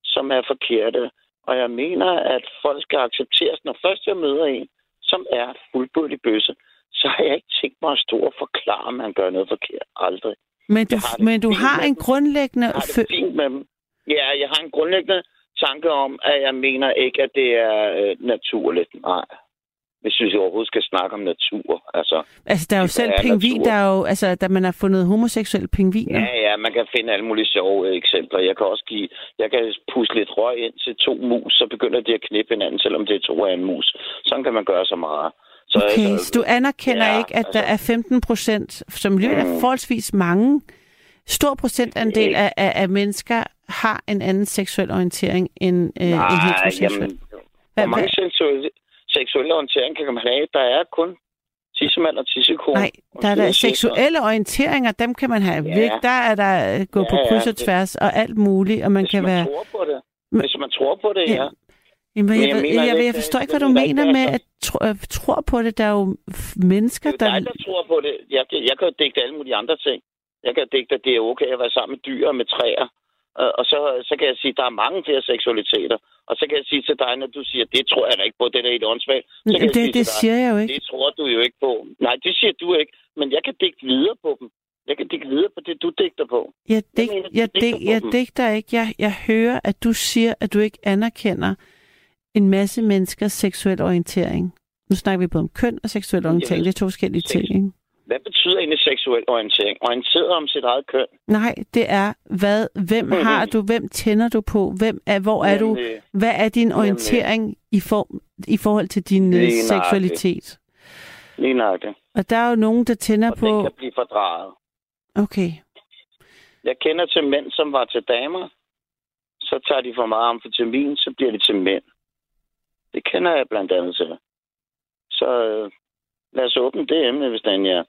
som er forkerte. Og jeg mener, at folk skal accepteres, når først jeg møder en, som er fuldbyrdig bøsse, så har jeg ikke tænkt mig at stå og forklare, at man gør noget forkert. Aldrig. Men du, har men du har en grundlæggende... Jeg har det fint med dem. Ja, jeg har en grundlæggende tanke om, at jeg mener ikke, at det er øh, naturligt. Nej. Hvis vi overhovedet skal snakke om natur. Altså, Altså, der er jo selv er pingvin, natur. der er jo, altså, da man har fundet homoseksuelle pingviner. ja, ja, man kan finde alle mulige sjove eksempler. Jeg kan også give, jeg kan puste lidt røg ind til to mus, så begynder de at knippe hinanden, selvom det er to af en mus. Sådan kan man gøre så meget. Så, Okay, altså, så du anerkender ja, ikke, at der altså- er 15 procent, som jo er Mm. forholdsvis mange, stor procentandel af, af, af mennesker har en anden seksuel orientering end, øh, Nej, heteroseksuel. jamen, Hvad- hvor mange hvad- seksuelle, seksuelle orientering kan man have? Der er kun tissemand og tissekone. Nej, der er der seksuelle orienteringer, dem kan man have. Ja. Virke, der er der øh, gå Ja, på ja, kryds og tværs og alt muligt, og man Hvis kan man være... tror på det. Hvis man tror på det, Ja. ja. Jamen, Men jeg, jeg mener jeg, jeg, jeg forstår ikke, hvad du mener med at tro, øh, tror på det. Der er jo mennesker, Det er der... dig, der tror på det. Jeg, jeg kan jo digte alle mulige andre ting. Jeg kan digte, at det er okay at være sammen med dyr og med træer. Og så, så kan jeg sige, at der er mange flere seksualiteter. Og så kan jeg sige til dig, når du siger, det tror jeg da ikke på, det der er et åndssvagt. Så kan jeg Det, sige det dig, siger jeg jo ikke. det tror du jo ikke på. Nej, det siger du ikke. Men jeg kan digte videre på dem. Jeg kan digte videre på det, du digter på. Jeg, dig, mener, du jeg, digter dig, jeg dem. digter ikke. Jeg, jeg hører, at du siger, at du ikke anerkender en masse menneskers seksuel orientering. Nu snakker vi både om køn og seksuel orientering. Det er to forskellige ting, ikke? Hvad betyder egentlig seksuel orientering? Orienteret om sit eget køn? Nej, det er, hvad, hvem har du, hvem tænder du på, hvem er, hvor er du, Nemlig- hvad er din orientering i, form, i forhold til din øh, Lige seksualitet? Lige nøjagtigt. Og der er jo nogen, der tænder Og på... den kan blive fordrejet. Okay, Jeg kender til mænd, som var til damer. Så tager de for meget amfetamin, så bliver de til mænd. Det kender jeg blandt andet til. Så øh, lad os åbne det emne, hvis den er.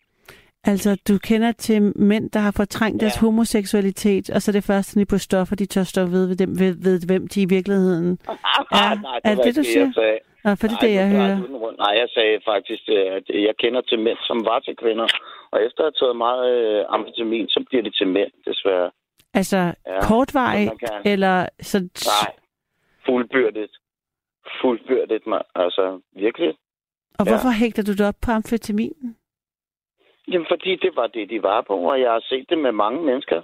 Altså du kender til mænd, der har fortrængt Ja. deres homoseksualitet, og så er det først, de er på stoffer, de tør stå ved, ved, dem, ved, ved hvem de i virkeligheden... Ja, Nej, er var det, ikke du siger? Jeg sagde. Nå, for det er Nej, det, jeg hører. Nej, jeg sagde faktisk, øh, at jeg kender til mænd, som var til kvinder. Og efter at have taget meget øh, amfetamin, så bliver det til mænd, desværre. Altså Ja, kortvarigt, eller så... Nej, fuldbyrdet. Fuldbyrdet, man. Altså, virkelig. Og ja. hvorfor hægter du det op på amfetaminen? Jamen, fordi det var det, de var på, og jeg har set det med mange mennesker.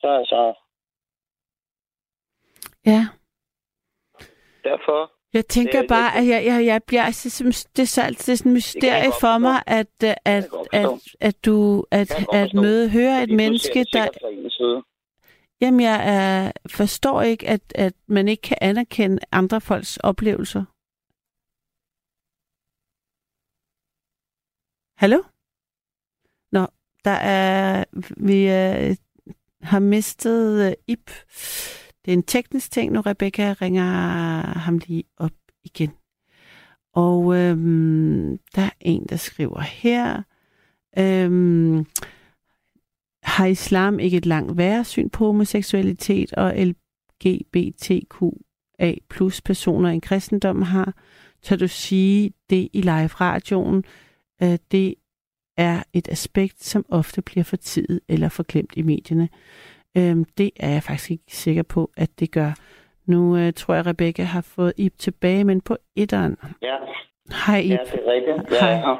Så altså, Ja. derfor... Jeg tænker Det- bare, at jeg, jeg, jeg bliver, altså, det er, altid, det er sådan jeg mysterie for mig, at, øh, at, at, forstå. at du at, at møde, høre et menneske, der... Jamen, jeg er, forstår ikke, at, at man ikke kan anerkende andre folks oplevelser. Hallo? Der er... Vi øh, har mistet øh, Ip. Det er en teknisk ting nu. Rebecca ringer ham lige op igen. Og øhm, der er en, der skriver her. Øhm, har islam ikke et langt værre syn på homoseksualitet og LGBTQA plus personer end kristendommen har? Tør du sige det i live-radioen? Øh, det er et aspekt, som ofte bliver fortidet eller forklemt i medierne. Øhm, det er jeg faktisk ikke sikker på, at det gør. Nu øh, tror jeg, Rebecca har fået Ip tilbage, men på etteren. Ja, Hej Ip. ja, det er rigtigt. Ja, Hej.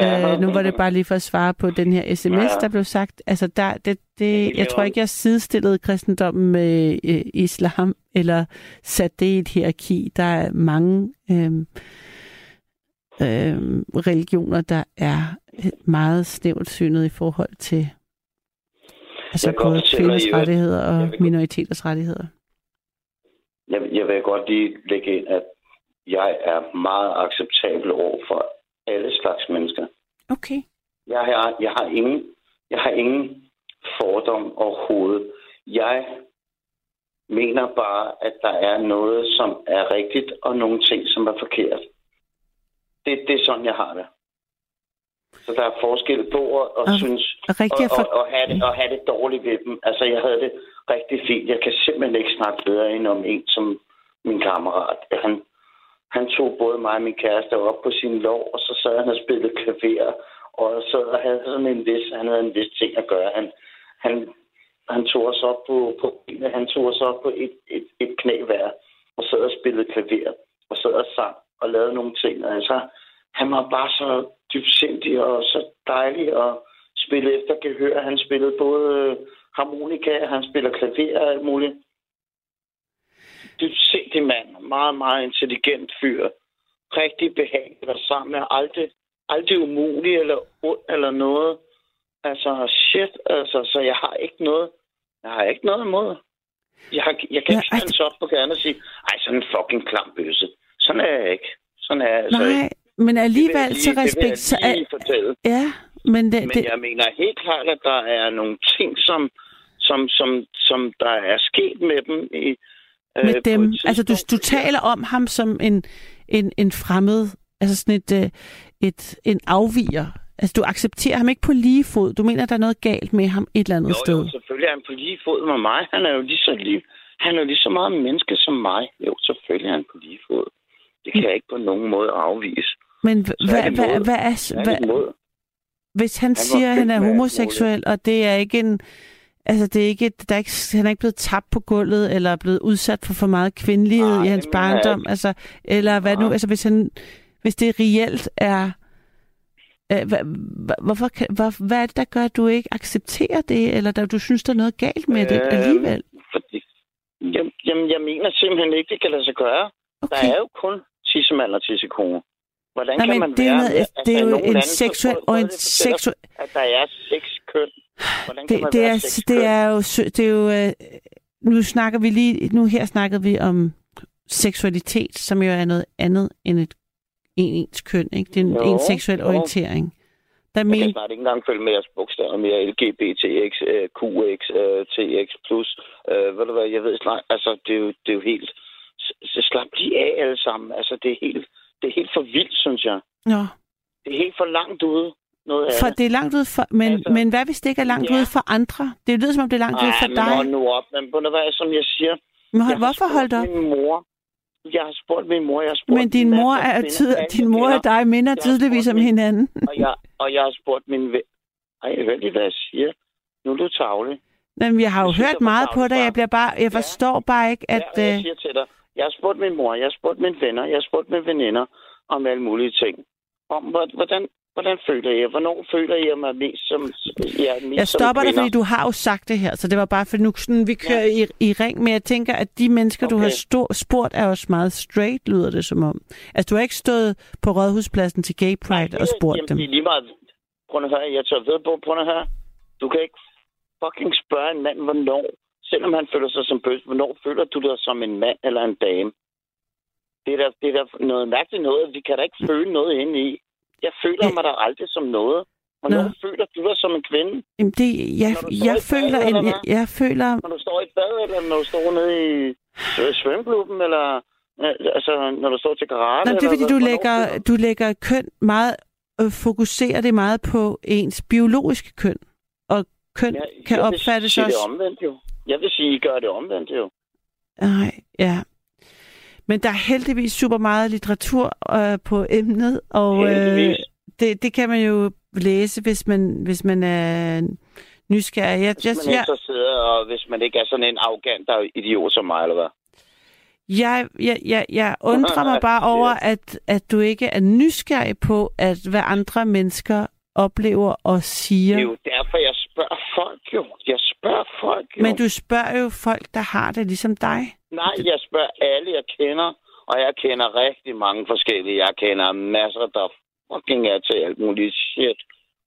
ja. Øh, nu var det bare lige for at svare på den her sms, Ja. der blev sagt. Altså, der, det, det, jeg tror ikke, jeg sidestillede kristendommen med øh, islam, eller sat det i et hierarki. Der er mange øh, øh, religioner, der er meget snævert synet i forhold til altså både kvinders rettigheder jeg og vil minoriteters rettigheder. Jeg, jeg vil godt lige lægge ind, at jeg er meget acceptabel over for alle slags mennesker. Okay. Jeg har, jeg har ingen, jeg har ingen fordom overhovedet. Jeg mener bare, at der er noget, som er rigtigt, og nogle ting, som er forkert. Det, det er sådan, jeg har det. Så der er forskel på at, at Og- synes, Og rigtig og, for... og, og, have det, og have det dårligt ved dem. Altså, jeg havde det rigtig fint. Jeg kan simpelthen ikke snakke bedre end om en som min kammerat. Han, han tog både mig og min kæreste op på sin lov, og så sad han og spillede klaver, og og havde sådan en vis, han havde en vis ting at gøre. Han, han, han tog os op på, på han tog os op på et, et, et knæ hver, og sad og spillede klaver, og sad og sang og lavede nogle ting. Altså, han var bare så dybsindig og så dejlig og spillede efter gehør. Han spillede både øh, harmonika, han spiller klaver og alt muligt. Dybsindig mand. Meget, meget intelligent fyr. Rigtig behageligt at være sammen med. Aldrig, aldrig umulig eller ond eller noget. Altså, shit, altså, så jeg har ikke noget, jeg har ikke noget imod. Jeg, har, jeg kan Ja, ikke ej, stande op på gaden og sige, ej, sådan en fucking klam bøsse. Sådan er jeg ikke. Sådan er jeg altså ikke. Nej, men alligevel så det vil respekt... jeg lige fortælle. ja, men det, Men det, jeg mener helt klart, at der er nogle ting, som, som, som, som der er sket med dem. I, øh, med på dem. et Altså, du, du taler om ham som en, en, en fremmed, altså sådan et, øh, et, en afviger. Altså, du accepterer ham ikke på lige fod. Du mener, der er noget galt med ham et eller andet Jo, sted. jo, selvfølgelig er han på lige fod med mig. Han er jo lige så lige, han er jo lige så meget menneske som mig. Jo, selvfølgelig er han på lige fod. Det kan jeg ikke på nogen måde afvise. Men Så er hvad, hvad, hvad er... Hvad, hvis han var siger, at han er homoseksuel, og det er ikke en... Altså, det er ikke, der er ikke, han er ikke blevet tabt på gulvet, eller er blevet udsat for for meget kvindelighed Nej, i hans barndom. Altså, eller hvad nu? Nej. Altså, hvis, han, hvis det reelt er... Øh, hvad, hva- hvorfor, kan- hvor, hvad er det, der gør, at du ikke accepterer det, eller der, du synes, der er noget galt med det Øhm, alligevel? Fordi, jamen, jamen, jeg mener simpelthen ikke, det kan lade sig gøre. Okay. Der er jo kun tissemand og tissekone. Hvordan Nej, kan man det være... noget, med- det er jo en seksuel... Og en at seksuel At der er seks køn. Hvordan kan det, man det, være er, seks det køn? er jo... Det er jo øh, nu snakker vi lige... Nu her snakker vi om seksualitet, som jo er noget andet end et en ens køn, ikke? Det er en, Jo, en seksuel jo. orientering. Der Jeg men, kan snart ikke engang følge med jeres bogstaver mere. LGBTX, øh, QX, øh, TX+. Øh, ved du hvad, jeg ved snart... Altså, det er jo, det er jo helt... Så, slap lige af alle sammen. Altså, det er helt, det er helt for vildt, synes jeg. Nå, Det er helt for langt ude, noget af for det. det er langt ud for... Men, Altså, men hvad hvis det ikke er langt ja. ud for andre? Det lyder som om, det er langt ud for men dig. hold nu op. Men du hvad, som jeg siger... Men hold, jeg hvorfor holdt op? Min mor. Jeg har spurgt min mor, jeg har spurgt Men din mor er tid, din mor og dig minder tydeligvis om min- hinanden. Og jeg, og jeg har spurgt min ven... Ej, hør lige, hvad jeg siger. Nu er du tavlig. Men jeg har jo Jeg hørt meget på dig. Jeg bliver bare, jeg Ja. forstår bare ikke, at... ja, jeg øh, siger til dig, jeg har spurgt min mor, jeg har spurgt mine venner, jeg har spurgt mine veninder om alle mulige ting. Om hvor- hvordan, hvordan føler jeg? Hvornår føler jeg mig mest som... Jeg, er mest Jeg stopper dig, fordi du har jo sagt det her, så det var bare, for nu sådan, vi kører ja. i, i ring, men jeg tænker, at de mennesker, okay. du har stå, spurgt, er også meget straight, lyder det som om. Altså, du har ikke stået på Rådhuspladsen til Gay Pride og spurgt Jamen, dem. Det er lige meget... Prøv at høre, jeg tager ved på, prøv at høre. Du kan ikke fucking spørge en mand, hvornår, selvom han føler sig som bøs, hvornår føler du dig som en mand eller en dame? Det er da, det er da noget mærkeligt noget. Vi kan da ikke føle noget inde i. Jeg føler mig da aldrig som noget. Hvornår Nå. føler du dig som en kvinde? Jamen, det, jeg, jeg, i bad, føler, en, jeg, jeg føler, Når du står i bad, eller når du står nede i øh, svømmeklubben, eller øh, altså, når du står til karate? nej, det er fordi, du lægger, føler du lægger køn meget, øh, fokuserer det meget på ens biologiske køn. Og køn Ja, kan opfattes også... det omvendt jo. Jeg vil sige, I gør det omvendt jo. Nej, ja. Men der er heldigvis super meget litteratur øh, på emnet, og øh, det, det kan man jo læse, hvis man, hvis man er nysgerrig. Jeg, Hvis man er jeg, interesseret, og hvis man ikke er sådan en arrogant der idiot som mig, eller hvad? jeg, jeg, jeg, jeg undrer mig bare over, at, at du ikke er nysgerrig på, at hvad andre mennesker oplever og siger. Det er jo derfor, jeg spørger folk jo. Jeg spørger folk jo. Men du spørger jo folk, der har det ligesom dig. Nej, jeg spørger alle, jeg kender. Og jeg kender rigtig mange forskellige. Jeg kender masser, der fucking er til alt muligt shit.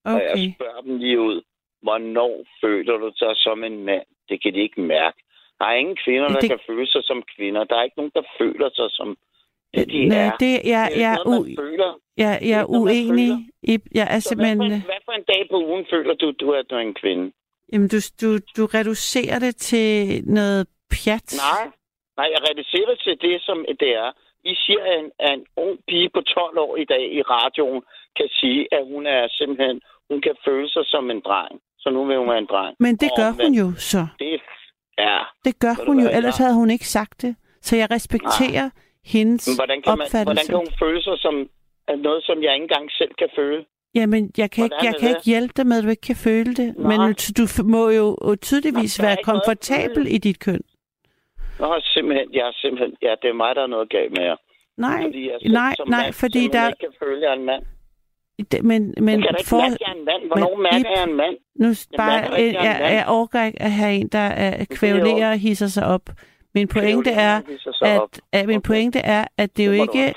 Og jeg Okay. spørger dem lige ud. Hvornår føler du dig som en mand? Det kan de ikke mærke. Der er ingen kvinder, der det- kan føle sig som kvinder. Der er ikke nogen, der føler sig som det, Nej, er. det, jeg, det er jeg, noget, u, man føler. jeg, jeg er ikke noget, man uenig. I, jeg er Så hvad, simpelthen... for en, hvad for en dag på ugen føler du, du er, at du er en kvinde? Jamen, du, du, du reducerer det til noget pjat. Nej. Nej, jeg reducerer det til det, som det er. I siger, at en, at en ung pige på 12 år i dag i radioen kan sige, at hun er simpelthen, hun kan føle sig som en dreng. Så nu vil hun være en dreng. Men det gør hun jo så. Det er... Det gør hun jo, ellers havde hun ikke sagt det. Så jeg respekterer hendes Men hvordan kan, man, hvordan opfattelse. kan hun føle sig som noget, som jeg ikke engang selv kan føle? Jamen, jeg kan, ikke, Hvordan jeg er kan det? ikke hjælpe dig med, at du ikke kan føle det. Nej. Men du- må jo tydeligvis Nå, være ikke komfortabel i dit køn. Nå, simpelthen, jeg er simpelthen, ja, det er mig, der er noget galt med jer. Nej, Fordi jeg selv nej, nej, mand fordi der... ikke kan føle, at jeg er en mand. det- Men, men jeg kan da ikke for, mærke, at jeg er en mand. Hvornår men mærker jeg en mand? nu bare, mærker ikke, jeg, jeg er jeg, jeg overgår ikke at have en, der er kvævlerer og hisser sig op. Min pointe er, at, at min pointe er, at det er jo ikke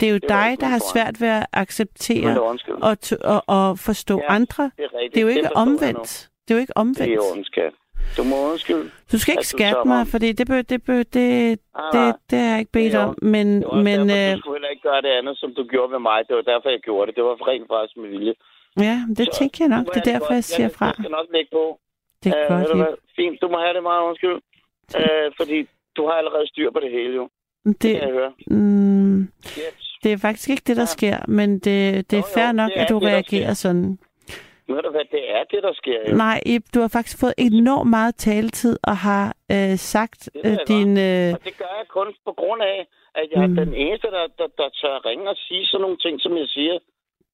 det er jo Det dig, der har svært ved at acceptere og, og, og forstå Ja, andre. Det er. Det er jo ikke omvendt. Det er jo ikke Det er omvendt. undskyld. Du må undskylde. Du skal ikke tager mig, fordi det, bør, det, bør, det, Ah, det, det har jeg ikke bedt om. Men, Det var men derfor, øh, du skulle heller ikke gøre det andet, som du gjorde med mig. Det var derfor, jeg gjorde det. Det var rent faktisk med vilje. ja, det Så, tænker jeg nok. Det er derfor, godt. jeg siger fra. Jeg skal nok lægge på. Det er Øh, godt. du? Fint. Du må have det meget undskyld. Øh, fordi du har allerede styr på det hele, jo. Det Det, kan jeg høre. mm, Yes. det er faktisk ikke det, der Ja. sker, men det, det er fair nok, det er at du det, reagerer sådan. Ved du hvad? Det er det, der sker, jo. Nej, Ib, du har faktisk fået enormt meget taletid og har øh, sagt øh, din... Øh, Og det gør jeg kun på grund af, at jeg Mm. er den eneste, der, der, der tør ringe og sige sådan nogle ting, som jeg siger. det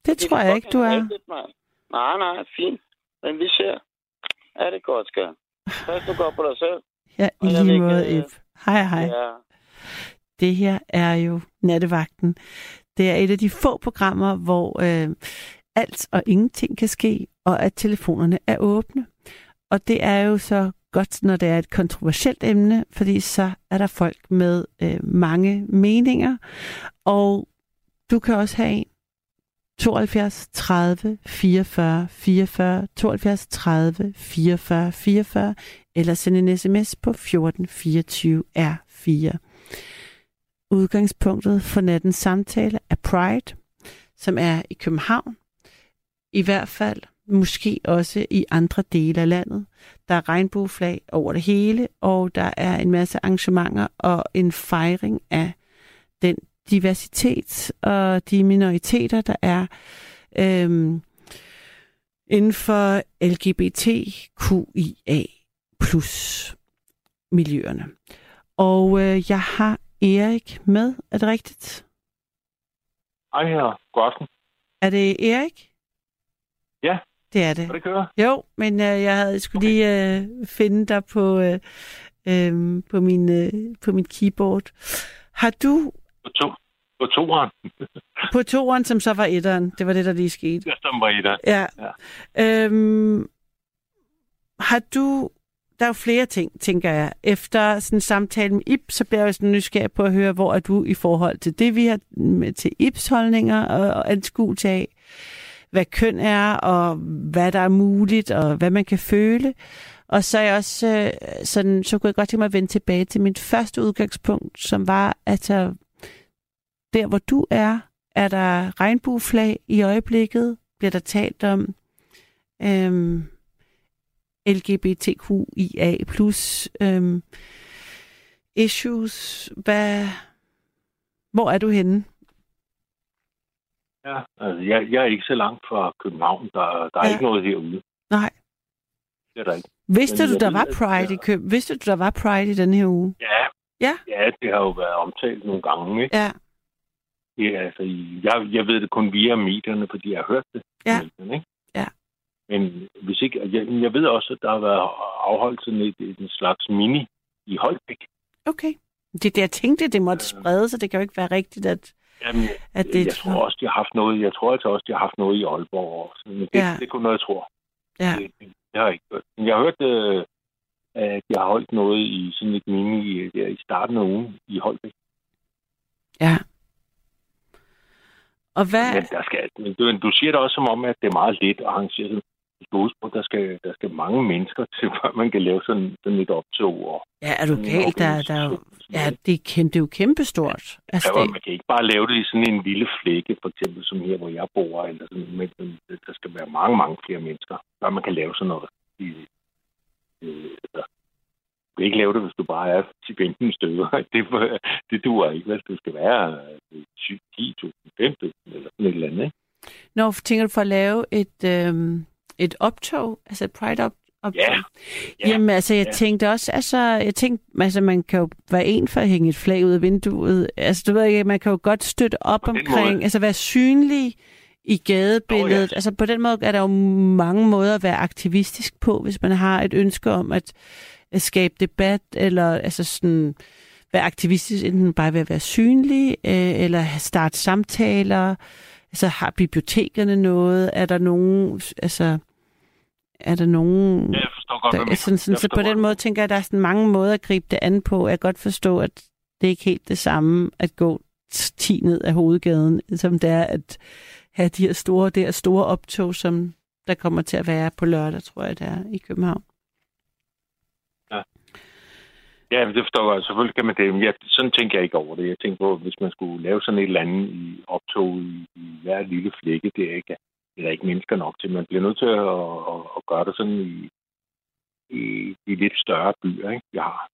Fordi tror jeg ikke, du er. rigtigt. Nej, nej, fint. Men vi ser. Er det godt, skal. Pas du godt på dig selv. Ja, i lige måde, øh, Ib. Hej, hej. Ja. Det her er jo Nattevagten. Det er et af de få programmer, hvor øh, alt og ingenting kan ske, og at telefonerne er åbne. Og det er jo så godt, når det er et kontroversielt emne, fordi så er der folk med øh, mange meninger. Og du kan også have en 72 30 44 44 72 30 44 44 eller send en sms på 1424 R4. Udgangspunktet for nattens samtale er Pride, som er i København. I hvert fald måske også i andre dele af landet. Der er regnbueflag over det hele, og der er en masse arrangementer og en fejring af den diversitet og de minoriteter, der er øhm, inden for LGBTQIA plus miljøerne. Og øh, jeg har Erik med. Er det rigtigt? Hej her. God aften. Er det Erik? Ja. Det er det. Kan det køre? Jo, men øh, jeg havde skulle lige øh, finde dig på, øh, øh, på, min, øh, på mit keyboard. Har du På, to, på toeren. på toeren, som så var etteren, det var det, der lige skete. Jeg som var i der. Ja. Ja. Øhm, har du... Der er jo flere ting, tænker jeg. Efter sådan en samtale med Ip, så bliver jeg sådan nysgerrig på at høre, hvor er du i forhold til det, vi har med til Ibs holdninger og, og anskuelse af, hvad køn er, og hvad der er muligt, og hvad man kan føle. Og så er jeg også øh, sådan, så kunne jeg godt tænke mig at vende tilbage til mit første udgangspunkt, som var, at altså, der hvor du er, er der regnbueflag i øjeblikket? Bliver der talt om øhm, LGBTQIA plus øhm, issues? Hvad, hvor er du henne? Ja, altså, jeg, jeg er ikke så langt fra København. Der, der er Ja. ikke noget herude. Nej. Det er der ikke. Vidste Men du, der ved, var at Pride der- i Køb? Vidste du, der var Pride i den her uge? Ja. Ja. Ja, det har jo været omtalt nogle gange. Ikke? Ja. Det er, altså, jeg, jeg ved det kun via medierne, fordi jeg har hørt det. Ja. Medierne, ikke? Men hvis ikke, jeg, jeg ved også, at der har været afholdt sådan et, en slags mini i Holbæk. Okay. Det er det, jeg tænkte, det måtte sprede, så det kan jo ikke være rigtigt, at, Jamen, at det... jeg tror også, de har haft noget. Jeg tror altså også, de har haft noget i Aalborg. Også. Men det, Ja. det er kun noget, jeg tror. Ja. Det, det, har jeg ikke hørt. Men jeg har hørt, øh, at de har holdt noget i sådan et mini øh, der i starten af ugen i Holbæk. ja. Og hvad... Men der skal, men du, du siger det også som om, at det er meget let at arrangere sådan. At der skal, der skal mange mennesker til, før man kan lave sådan, sådan et optog. Og Ja, er du galt? Der, der, er ja, det er, kæmpe, det er jo kæmpestort. Altså, Ja, det, man kan ikke bare lave det i sådan en lille flække, for eksempel som her, hvor jeg bor, eller sådan, men der skal være mange, mange flere mennesker, før man kan lave sådan noget. I, øh, altså, du kan ikke lave det, hvis du bare er 10-15 stykker. Det, det duer ikke, vel? Du skal være øh, 10.000, 5.000 eller sådan et eller andet, ikke? Når tænker du for at lave et, øhm, et optog, altså et pride op? Ja. Ja. Jamen altså, jeg Ja. tænkte også, altså, jeg tænkte, altså, man kan jo være en for at hænge et flag ud af vinduet. Altså, du ved ikke, man kan jo godt støtte op På omkring, måde. altså være synlig i gadebilledet. Nå, ja. Altså, på den måde er der jo mange måder at være aktivistisk på, hvis man har et ønske om at, at skabe debat, eller altså sådan være aktivistisk, enten bare ved at være synlig, øh, eller starte samtaler. Altså, har bibliotekerne noget? Er der nogen, altså, er der nogen... Ja, jeg forstår godt, Der, hvad sådan, sådan, Jeg så på den måde tænker jeg, at der er sådan mange måder at gribe det an på. Jeg kan godt forstå, at det er ikke helt det samme at gå 10 ned af hovedgaden, som det er at have de her store, det her store optog, som der kommer til at være på lørdag, tror jeg, der i København. Ja, det forstår jeg. Selvfølgelig kan man det. Men jeg, sådan tænker jeg ikke over det. Jeg tænker på, hvis man skulle lave sådan et eller andet i optog i, i hver lille flække, det er ikke, det er ikke mennesker nok til. Man bliver nødt til at, at, at gøre det sådan i, i de lidt større byer, ikke? Jeg har.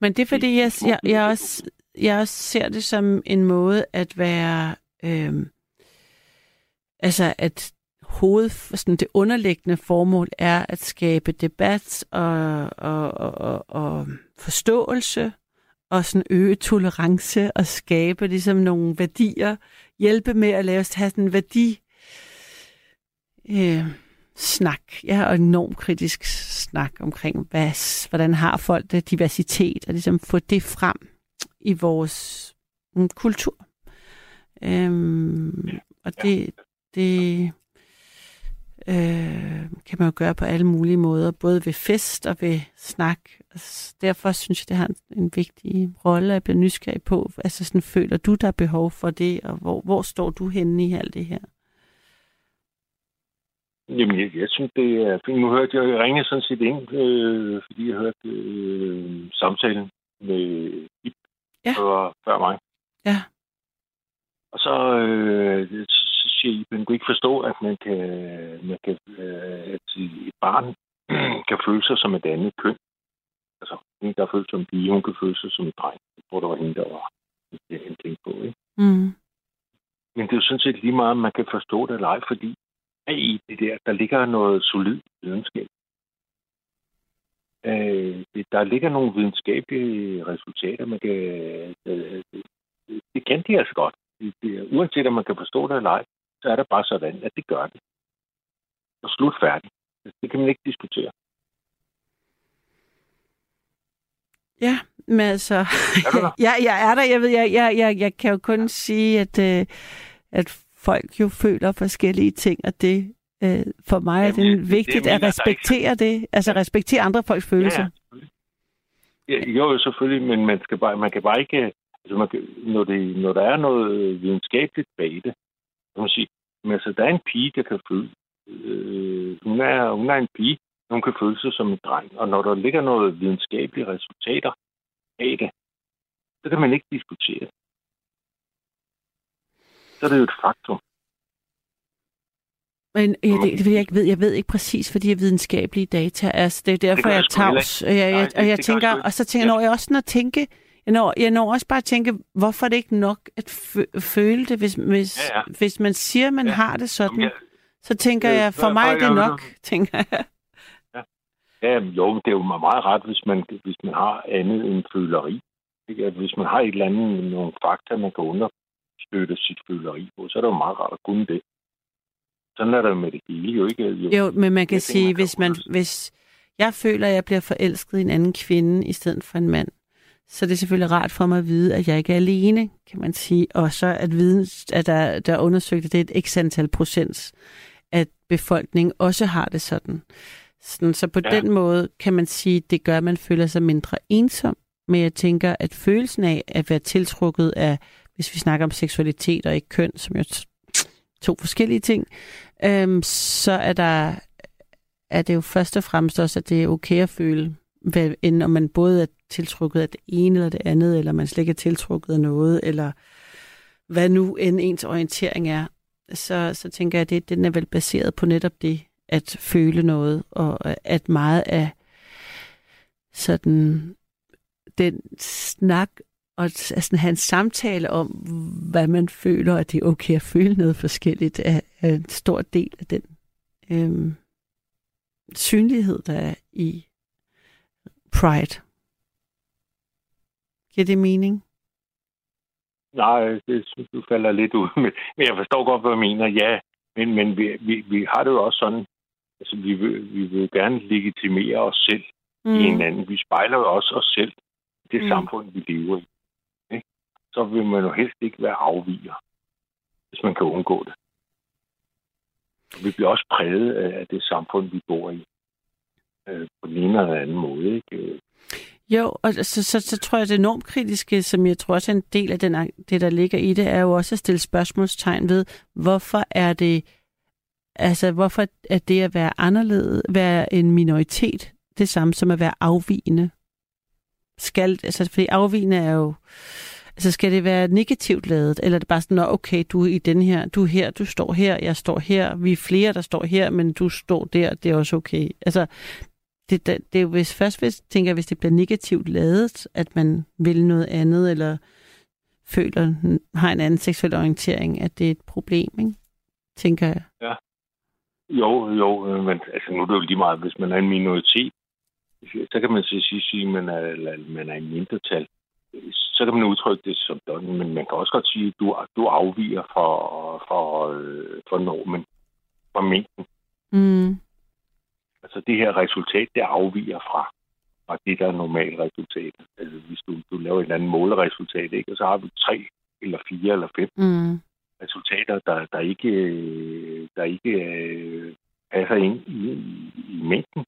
Men det er fordi, jeg, jeg, jeg, også, jeg også ser det som en måde at være... Øh, altså at hoved, sådan det underliggende formål er at skabe debat og, og, og, og, og forståelse og sådan øge tolerance og skabe ligesom nogle værdier, hjælpe med at lave have sådan en værdi øh, snak, ja, og enormt kritisk snak omkring, hvad, hvordan har folk det, diversitet, og ligesom få det frem i vores mm, kultur. Øhm, og det, det, øh, kan man jo gøre på alle mulige måder, både ved fest og ved snak. Altså, derfor synes jeg, det har en, en vigtig rolle at blive nysgerrig på. Altså sådan, føler du, der er behov for det, og hvor, hvor står du henne i alt det her? Jamen, jeg, jeg synes, det er fint. Nu hørte jeg, jeg ringede sådan set ind, øh, fordi jeg hørte øh, samtalen med Ip, Ja. der var før mig. Ja. Og så, øh, så siger Iben, du kan ikke forstå, at man kan, man kan øh, at et barn kan føle sig som et andet køn. Altså, en, der føler sig som en pige, hun kan føle sig som en dreng. Jeg tror, der var hende, der var en ting på, ikke? Mm. Men det er jo sådan set lige meget, om man kan forstå det eller ej, fordi i det der, der ligger noget solid videnskab. Øh, der ligger nogle videnskabelige resultater, man kan... Øh, det kan de altså godt. Det, det, uanset om man kan forstå det eller ej, så er det bare sådan, at det gør det. Og slut færdigt. Det kan man ikke diskutere. Ja, men altså, Er ja, jeg er der. Jeg, ved, jeg, jeg, jeg, jeg kan jo kun sige, at, øh, at folk jo føler forskellige ting, og det øh, for mig er Jamen, det det- det vigtigt mener at respektere det, altså respektere andre folks følelser. selvfølgelig. Ja, jo, selvfølgelig, men man, skal bare, man kan bare ikke... Altså, man kan, når, det, når der er noget videnskabeligt bag det, kan man sige, men altså, der er en pige, der kan føle... Øh, hun, er, hun er en pige, hun kan føle sig som en dreng, og når der ligger noget videnskabelige resultater bag det, så kan man ikke diskutere det. Så er det jo et faktum. Men ja, det, det jeg ikke ved. Jeg ved ikke præcis, fordi jeg videnskabelige data er. Så det er derfor, gør jeg er tavs. Jeg, jeg, Nej, og det- jeg det tænker, og så tænker Ja. når jeg også at tænke, jeg når, jeg når også bare at tænke, hvorfor er det ikke nok at fø- føle det, hvis, hvis, Ja, ja. hvis man siger, at man Ja. har det sådan, Jamen, jeg, så tænker jeg, for mig er det nok, tænker jeg. Ja, jo, men det er jo meget ret, hvis man, hvis man har andet end føleri. Ikke? At Hvis man har et eller andet, nogle fakta, man kan understøtte sit føleri på, så er det jo meget rart at kunne det. Sådan er det med det hele jo ikke. Jo, Jo, men man kan sige, man kan hvis, man, hvis jeg føler, at jeg bliver forelsket i en anden kvinde i stedet for en mand, så er det selvfølgelig rart for mig at vide, at jeg ikke er alene, kan man sige. Og så at vide, at der, der er undersøgt, at det er et x antal procent at befolkningen også har det sådan. sådan så på Ja. den måde kan man sige, det gør, at man føler sig mindre ensom. Men jeg tænker, at følelsen af at være tiltrukket af, hvis vi snakker om seksualitet og ikke køn, som jo to forskellige ting, øhm, så er der er det jo først og fremmest også, at det er okay at føle, hvad, end om man både er tiltrukket af det ene eller det andet, eller man slet ikke er tiltrukket af noget, eller hvad nu end ens orientering er, så, så tænker jeg, at det, den er vel baseret på netop det, at føle noget, og at meget af sådan den snak og sådan have en samtale om, hvad man føler, at det er okay at føle noget forskelligt, er, er en stor del af den øhm, synlighed, der er i Pride. Giver det mening? Nej, det synes du falder lidt ud. Men, jeg forstår godt, hvad du mener. Ja, men, men vi, vi, vi har det jo også sådan, altså vi vil, vi vil gerne legitimere os selv mm. i hinanden. Vi spejler jo også os selv i det mm. samfund, vi lever i. Så vil man jo helst ikke være afviger, hvis man kan undgå det. Vi bliver også præget af det samfund, vi bor i. Øh, på den ene eller anden måde. Ikke? Jo, og så, så, så tror jeg, at det enormt kritiske, som jeg tror også er en del af den, det, der ligger i det, er jo også at stille spørgsmålstegn ved, hvorfor er det, altså hvorfor er det at være anderledes, være en minoritet, det samme som at være afvigende? Skal, altså, fordi afvigende er jo, altså skal det være negativt lavet, eller er det bare sådan, okay, du er i den her, du er her, du står her, jeg står her, vi er flere, der står her, men du står der, det er også okay. Altså, det, det, det er jo hvis, først, hvis, tænker jeg, hvis det bliver negativt lavet, at man vil noget andet, eller føler, har en anden seksuel orientering, at det er et problem, ikke? tænker jeg. Ja. Jo, jo, øh, men altså, nu er det jo lige meget, hvis man er en minoritet, så kan man så sige at man er, man er en mindretal. Så kan man udtrykke det som sådan, men man kan også godt sige, at du, du afviger fra, fra, øh, fra normen, fra mængden. Mm. Altså det her resultat, det afviger fra, fra det, der er normalt resultat. Altså hvis du, du laver et eller andet måleresultat, ikke? og så har vi tre eller fire eller fem mm. resultater, der, der ikke, der ikke øh, passer ind i, i, i mængden,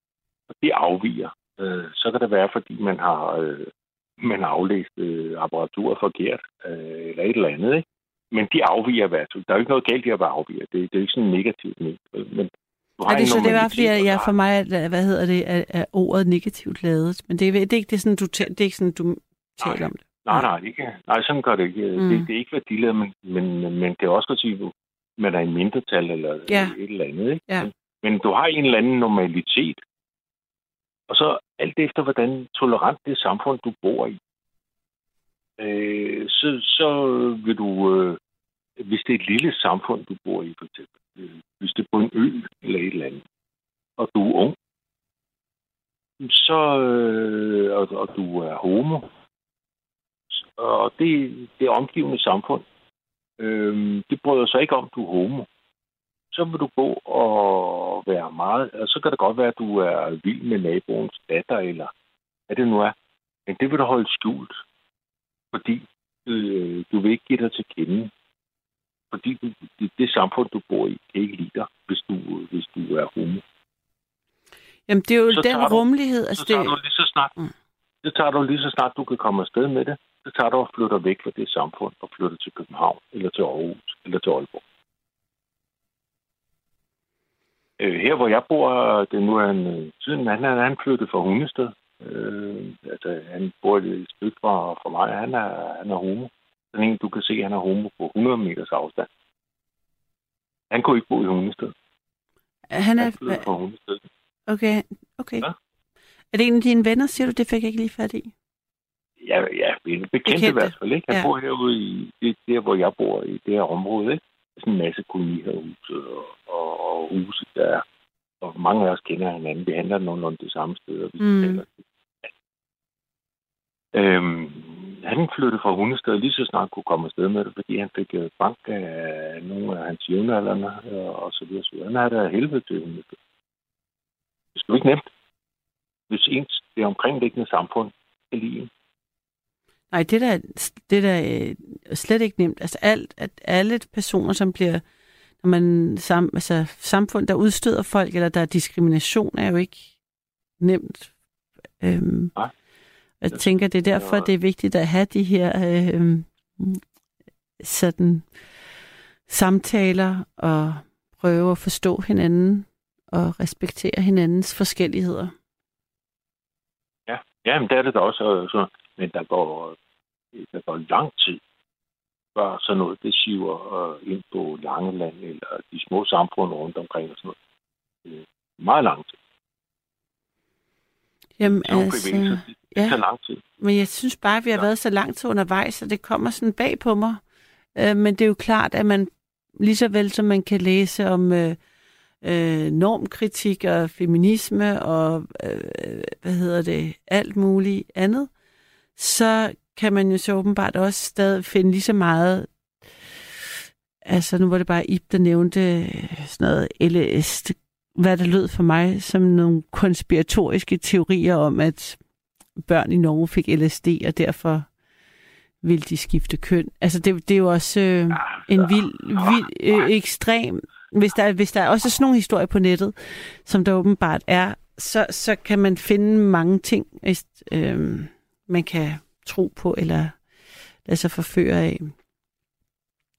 og det afviger. Øh, så kan det være, fordi man har, øh, man aflæst øh, apparaturet forkert, øh, eller et eller andet, ikke? Men de afviger hvert Der er jo ikke noget galt i at være afviger. Det, det er jo ikke sådan negativt. Men har er det så det var, fordi jeg, jeg for mig, hvad hedder det, er, er ordet negativt lavet. Men det er, det er ikke det, sådan, du, det er ikke sådan, du taler nej. om det. Nej, nej, ikke. Nej, sådan gør det ikke. Mm. Det, det, er ikke værdiladet, men, men, men det er også godt sige, at man er en mindretal eller ja. et eller andet. Ikke? Ja. Men du har en eller anden normalitet. Og så alt efter, hvordan tolerant det samfund, du bor i, øh, så, så vil du, øh, hvis det er et lille samfund, du bor i, for eksempel, øh, hvis det er på en ø eller et eller andet, og du er ung, så, øh, og, og du er homo, og det, det omgivende samfund, øh, det bryder sig ikke om, du er homo. Så vil du gå og være meget, og så kan det godt være, at du er vild med naboens datter, eller hvad det nu er. Men det vil du holde skjult, fordi øh, du vil ikke give dig til kende fordi du, det, det samfund, du bor i, kan ikke lide dig, hvis du, hvis du er homo. Jamen, det er jo så den rummelighed. Altså, så, tager det... du lige så snart, mm. så tager du lige så snart, du kan komme afsted med det, så tager du og flytter væk fra det samfund og flytter til København, eller til Aarhus, eller til Aalborg. Øh, her, hvor jeg bor, det nu er en øh, siden han er han flyttet fra Hundested. Øh, altså, han bor et stykke fra, fra mig. Han er, han er homo. Sådan en, du kan se, han er homo på 100 meters afstand. Han kunne ikke bo i Hundested. Han er... Han fra Hundested. Okay, okay. Ja? Er det en af dine venner, siger du? Det fik jeg ikke lige fat i. Ja, ja, vi er bekendte, bekendte. i hvert fald. Ikke? Han ja. bor herude i det, der, hvor jeg bor i det her område. Ikke? Sådan en masse kolonihavehuse og, og, og huse, der er. Og mange af os kender hinanden. Vi handler nogenlunde det samme sted, og vi mm. Øhm, han flyttede fra Hundested lige så snart kunne komme afsted med det, fordi han fik øh, bank af nogle af hans jævnaldrende øh, og så videre. Så han havde da helvede til Hundested. Det er ikke nemt, hvis ens det omkringliggende samfund er lige Nej, det der, det der er slet ikke nemt. Altså alt, at alle personer, som bliver, når man sam, altså samfund, der udstøder folk, eller der er diskrimination, er jo ikke nemt. Øhm, Nej. Jeg tænker, det er derfor, det er vigtigt at have de her øh, sådan samtaler og prøve at forstå hinanden og respektere hinandens forskelligheder. Ja, ja men det er det da også. Så, men der går, der går lang tid, før sådan noget, det siver uh, ind på Langeland eller de små samfund rundt omkring og sådan noget. Meget lang tid. Jamen altså, ja. så lang tid. Men jeg synes bare, at vi har ja. været så lang tid undervejs, og det kommer sådan bag på mig. Øh, men det er jo klart, at man lige så vel som man kan læse om øh, øh, normkritik og feminisme og øh, hvad hedder det, alt muligt andet, så kan man jo så åbenbart også stadig finde lige så meget altså nu var det bare Ib, der nævnte sådan noget LS, hvad der lød for mig som nogle konspiratoriske teorier om, at børn i Norge fik LSD, og derfor vil de skifte køn. Altså, det, det er jo også øh, en vild, vild øh, ekstrem... Hvis der, hvis der er også sådan nogle historier på nettet, som der åbenbart er så, så kan man finde mange ting, øh, man kan tro på eller lade sig forføre af.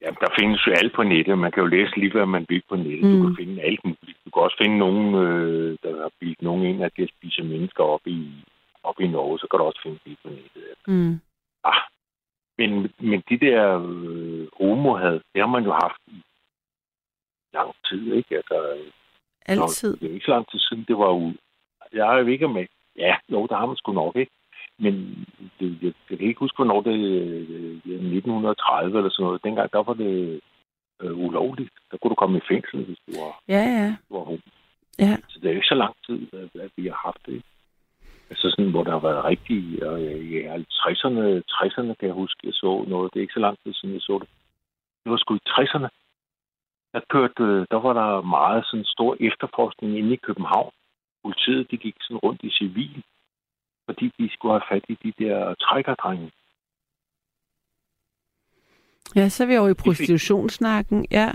Ja, der findes jo alt på nettet. Man kan jo læse lige, hvad man vil på nettet. Mm. Du kan finde alt muligt. Du kan også finde nogen, øh, der har bildt nogen ind, at de spiser mennesker op i, op i Norge. Så kan du også finde det på nettet. Mm. Ah, men, men de der øh, homo havde, det har man jo haft i lang tid, ikke? Altså, Altid. Nå, det er ikke så lang tid siden, det var jo... Jeg er ikke med. Ja, jo, der har man sgu nok, ikke? Men det, jeg, jeg kan ikke huske, hvornår det er 1930 eller sådan noget. Dengang, der var det øh, ulovligt. Der kunne du komme i fængsel, hvis du var, Ja, ja. du var homo. ja. Så det er ikke så lang tid, at, vi har haft det. Altså sådan, hvor der har været rigtig... Og i 50'erne, 60'erne kan jeg huske, jeg så noget. Det er ikke så lang tid siden, jeg så det. Det var sgu i 60'erne. Der, kørte, der var der meget sådan stor efterforskning inde i København. Politiet, de gik sådan rundt i civil, fordi de skulle have fat i de der trækkerdrenge. Ja, så er vi over i prostitutionssnakken. Ja.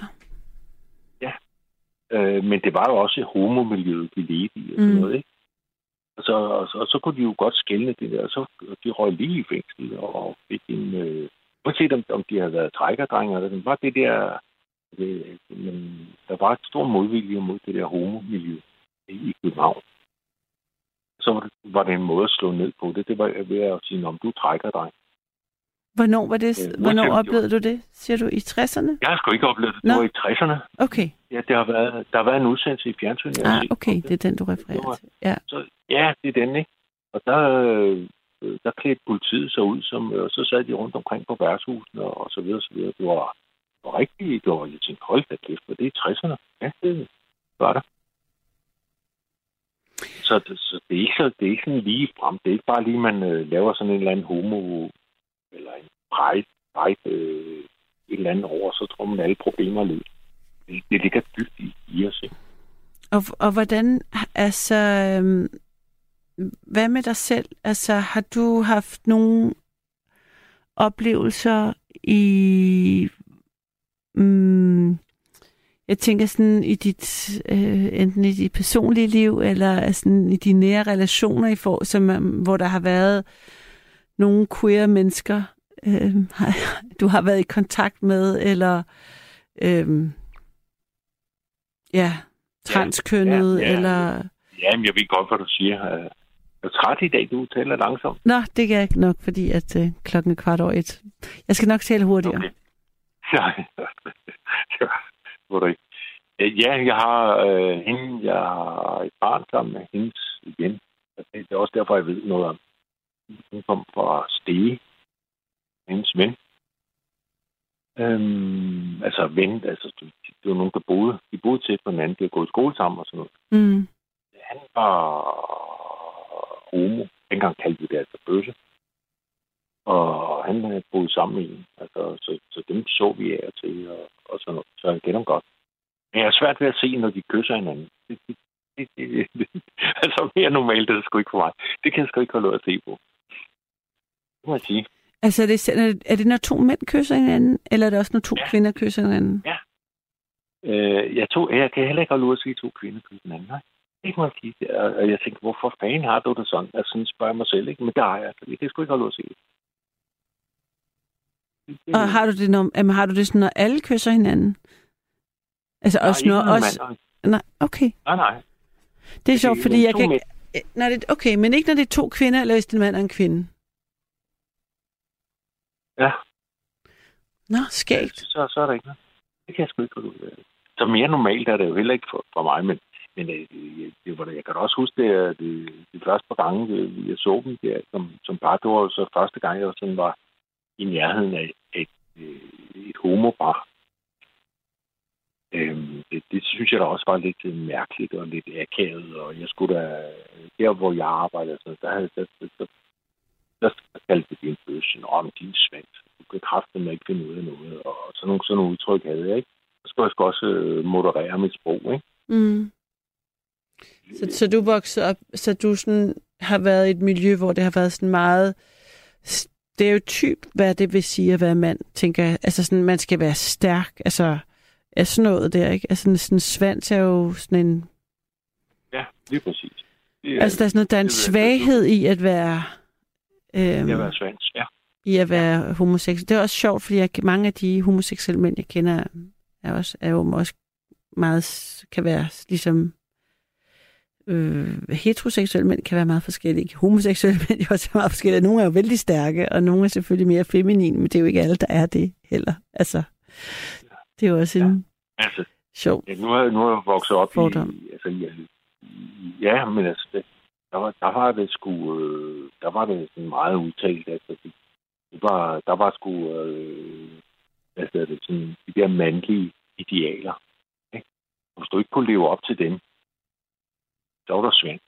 Øh, men det var jo også homomiljøet, de levede i og sådan Mm. noget, ikke? Og så, og, så, og så kunne de jo godt skælne det der, og så de røg lige i fængsel og fik en... Øh, uanset om, om de havde været trækkerdrenge, eller sådan, var det der... Det, men der var et stor modvilje mod det der homomiljø i, i København. Så var det, var det en måde at slå ned på det. Det var ved at sige, om du trækker dig. Hvornår, var det, Øh, hvornår oplevede du det? Siger du i 60'erne? Jeg har sgu ikke oplevet det. Det Nå. var i 60'erne. Okay. Ja, det har været, der har været en udsendelse i fjernsynet. Ah, okay, om det er den, du Det refererer var- til. Ja. Så, ja, det er den, ikke? Og der, øh, der klædte politiet sig ud, som, og så sad de rundt omkring på værtshusene og så videre, så videre. Det var, det var rigtig, det var, jeg tænkte, hold da kæft, for det er i 60'erne. Ja, det var der. Så, så det, er ikke så, det er ikke sådan lige frem. Det er ikke bare lige, man øh, laver sådan en eller anden homo, eller en pride, pride øh, et eller andet over, så tror man, alle problemer løs. Det, det ligger dybt i, i os, ikke? Og, og hvordan, altså, øhm, hvad med dig selv? Altså, har du haft nogle oplevelser i, mm, jeg tænker sådan i dit, øh, enten i dit personlige liv, eller sådan i de nære relationer, i for, som, hvor der har været nogle queer mennesker, øh, du har været i kontakt med, eller øh, ja, transkønnet, Ja, ja, ja. eller... Ja, men jeg ved godt, hvad du siger. Øh, Jeg er træt i dag, du taler langsomt. Nå, det kan jeg ikke nok, fordi at øh, klokken er kvart over et. Jeg skal nok tale hurtigere. Okay. Nej, det var det. Øh, Ja, jeg har øh, hende, jeg har et barn sammen med hendes. Og Det er også derfor, jeg ved noget om. Hun kom fra Stege, hendes ven. Øhm, altså ven, altså det, var nogen, der boede. De boede tæt på hinanden, de har gået i skole sammen og sådan noget. Mm. han var homo. Dengang kaldte vi det altså bøsse. Og han havde boet sammen med en. Altså, så, så dem så vi af og til, og, og sådan noget. Så jeg kender dem godt. Men jeg er svært ved at se, når de kysser hinanden. Det, det, det, det, det, altså mere normalt, det er det sgu ikke for mig. Det kan jeg sgu ikke holde ud at se på. Det må jeg sige. Altså, er det, er det- er det, når to mænd kysser hinanden, eller er det også, når to Ja. kvinder kysser hinanden? Øh, jeg, tog, jeg kan heller ikke holde ud at se to kvinder kysse hinanden. Nej. Det må jeg sige. Og jeg tænkte, hvorfor fanden har du det sådan? Altså, sådan spørger jeg mig selv, ikke? Men der har jeg. Jeg kan sgu ikke holde ud at se det. det. Og har du det, når, jamen, har du det sådan, når alle kysser hinanden? Altså Nej, også ikke når... Også, nej, okay. Nej, nej. Det er sjovt, Fordi fordi jeg kan mænd-. Øh, Når det, okay, men ikke når det er to kvinder, eller hvis det er en mand og en kvinde. Ja. Nå, skægt. Så, så er der ikke noget. Det kan jeg sgu ikke ud af. Så mere normalt er det jo heller ikke for, for mig, men, men øh, det, det var det. Jeg kan da også huske, det, er det, de første par gange, det, jeg så dem der, som, som bare, det var så første gang, jeg sådan var i nærheden af et, øh, et homobar. Øhm, det, det, synes jeg da også var lidt øh, mærkeligt og lidt akavet, og jeg skulle da, der hvor jeg arbejdede, så der, havde- der, der, der, der, der kaldte det en bøsse, om din svans. Du kan kraften ikke finde ud af noget, og sådan nogle, sådan nogle udtryk havde jeg, ikke? Så skulle jeg sgu også øh, moderere mit sprog, ikke? Mm. Så, så du voksede op, så du sådan har været i et miljø, hvor det har været sådan meget stereotyp, hvad det vil sige at være mand, tænker jeg. Altså sådan, man skal være stærk, altså er sådan noget der, ikke? Altså sådan, sådan svans er jo sådan en... Ja, lige præcis. Det Altså, der er, sådan noget, der er en det svaghed i at være... Øhm, Det har været svans, ja. i at være homoseksuel. Det er også sjovt, fordi jeg, mange af de homoseksuelle mænd, jeg kender, er, også, er jo også meget, kan være ligesom øh, heteroseksuelle mænd kan være meget forskellige. Homoseksuelle mænd er også meget forskellige. Nogle er jo vældig stærke, og nogle er selvfølgelig mere feminine, men det er jo ikke alle, der er det heller. Altså, det er jo også en Altså, sjov ja, nu, har, nu har jeg vokset op Fordom. i... Altså, i, ja, men altså, det, der, var, der var det sgu... Øh, der var det sådan meget udtalt, altså. Det, det var, der var sgu... Øh, hedder det, sådan, de der mandlige idealer. Ikke? Hvis du ikke kunne leve op til dem, der var der svand.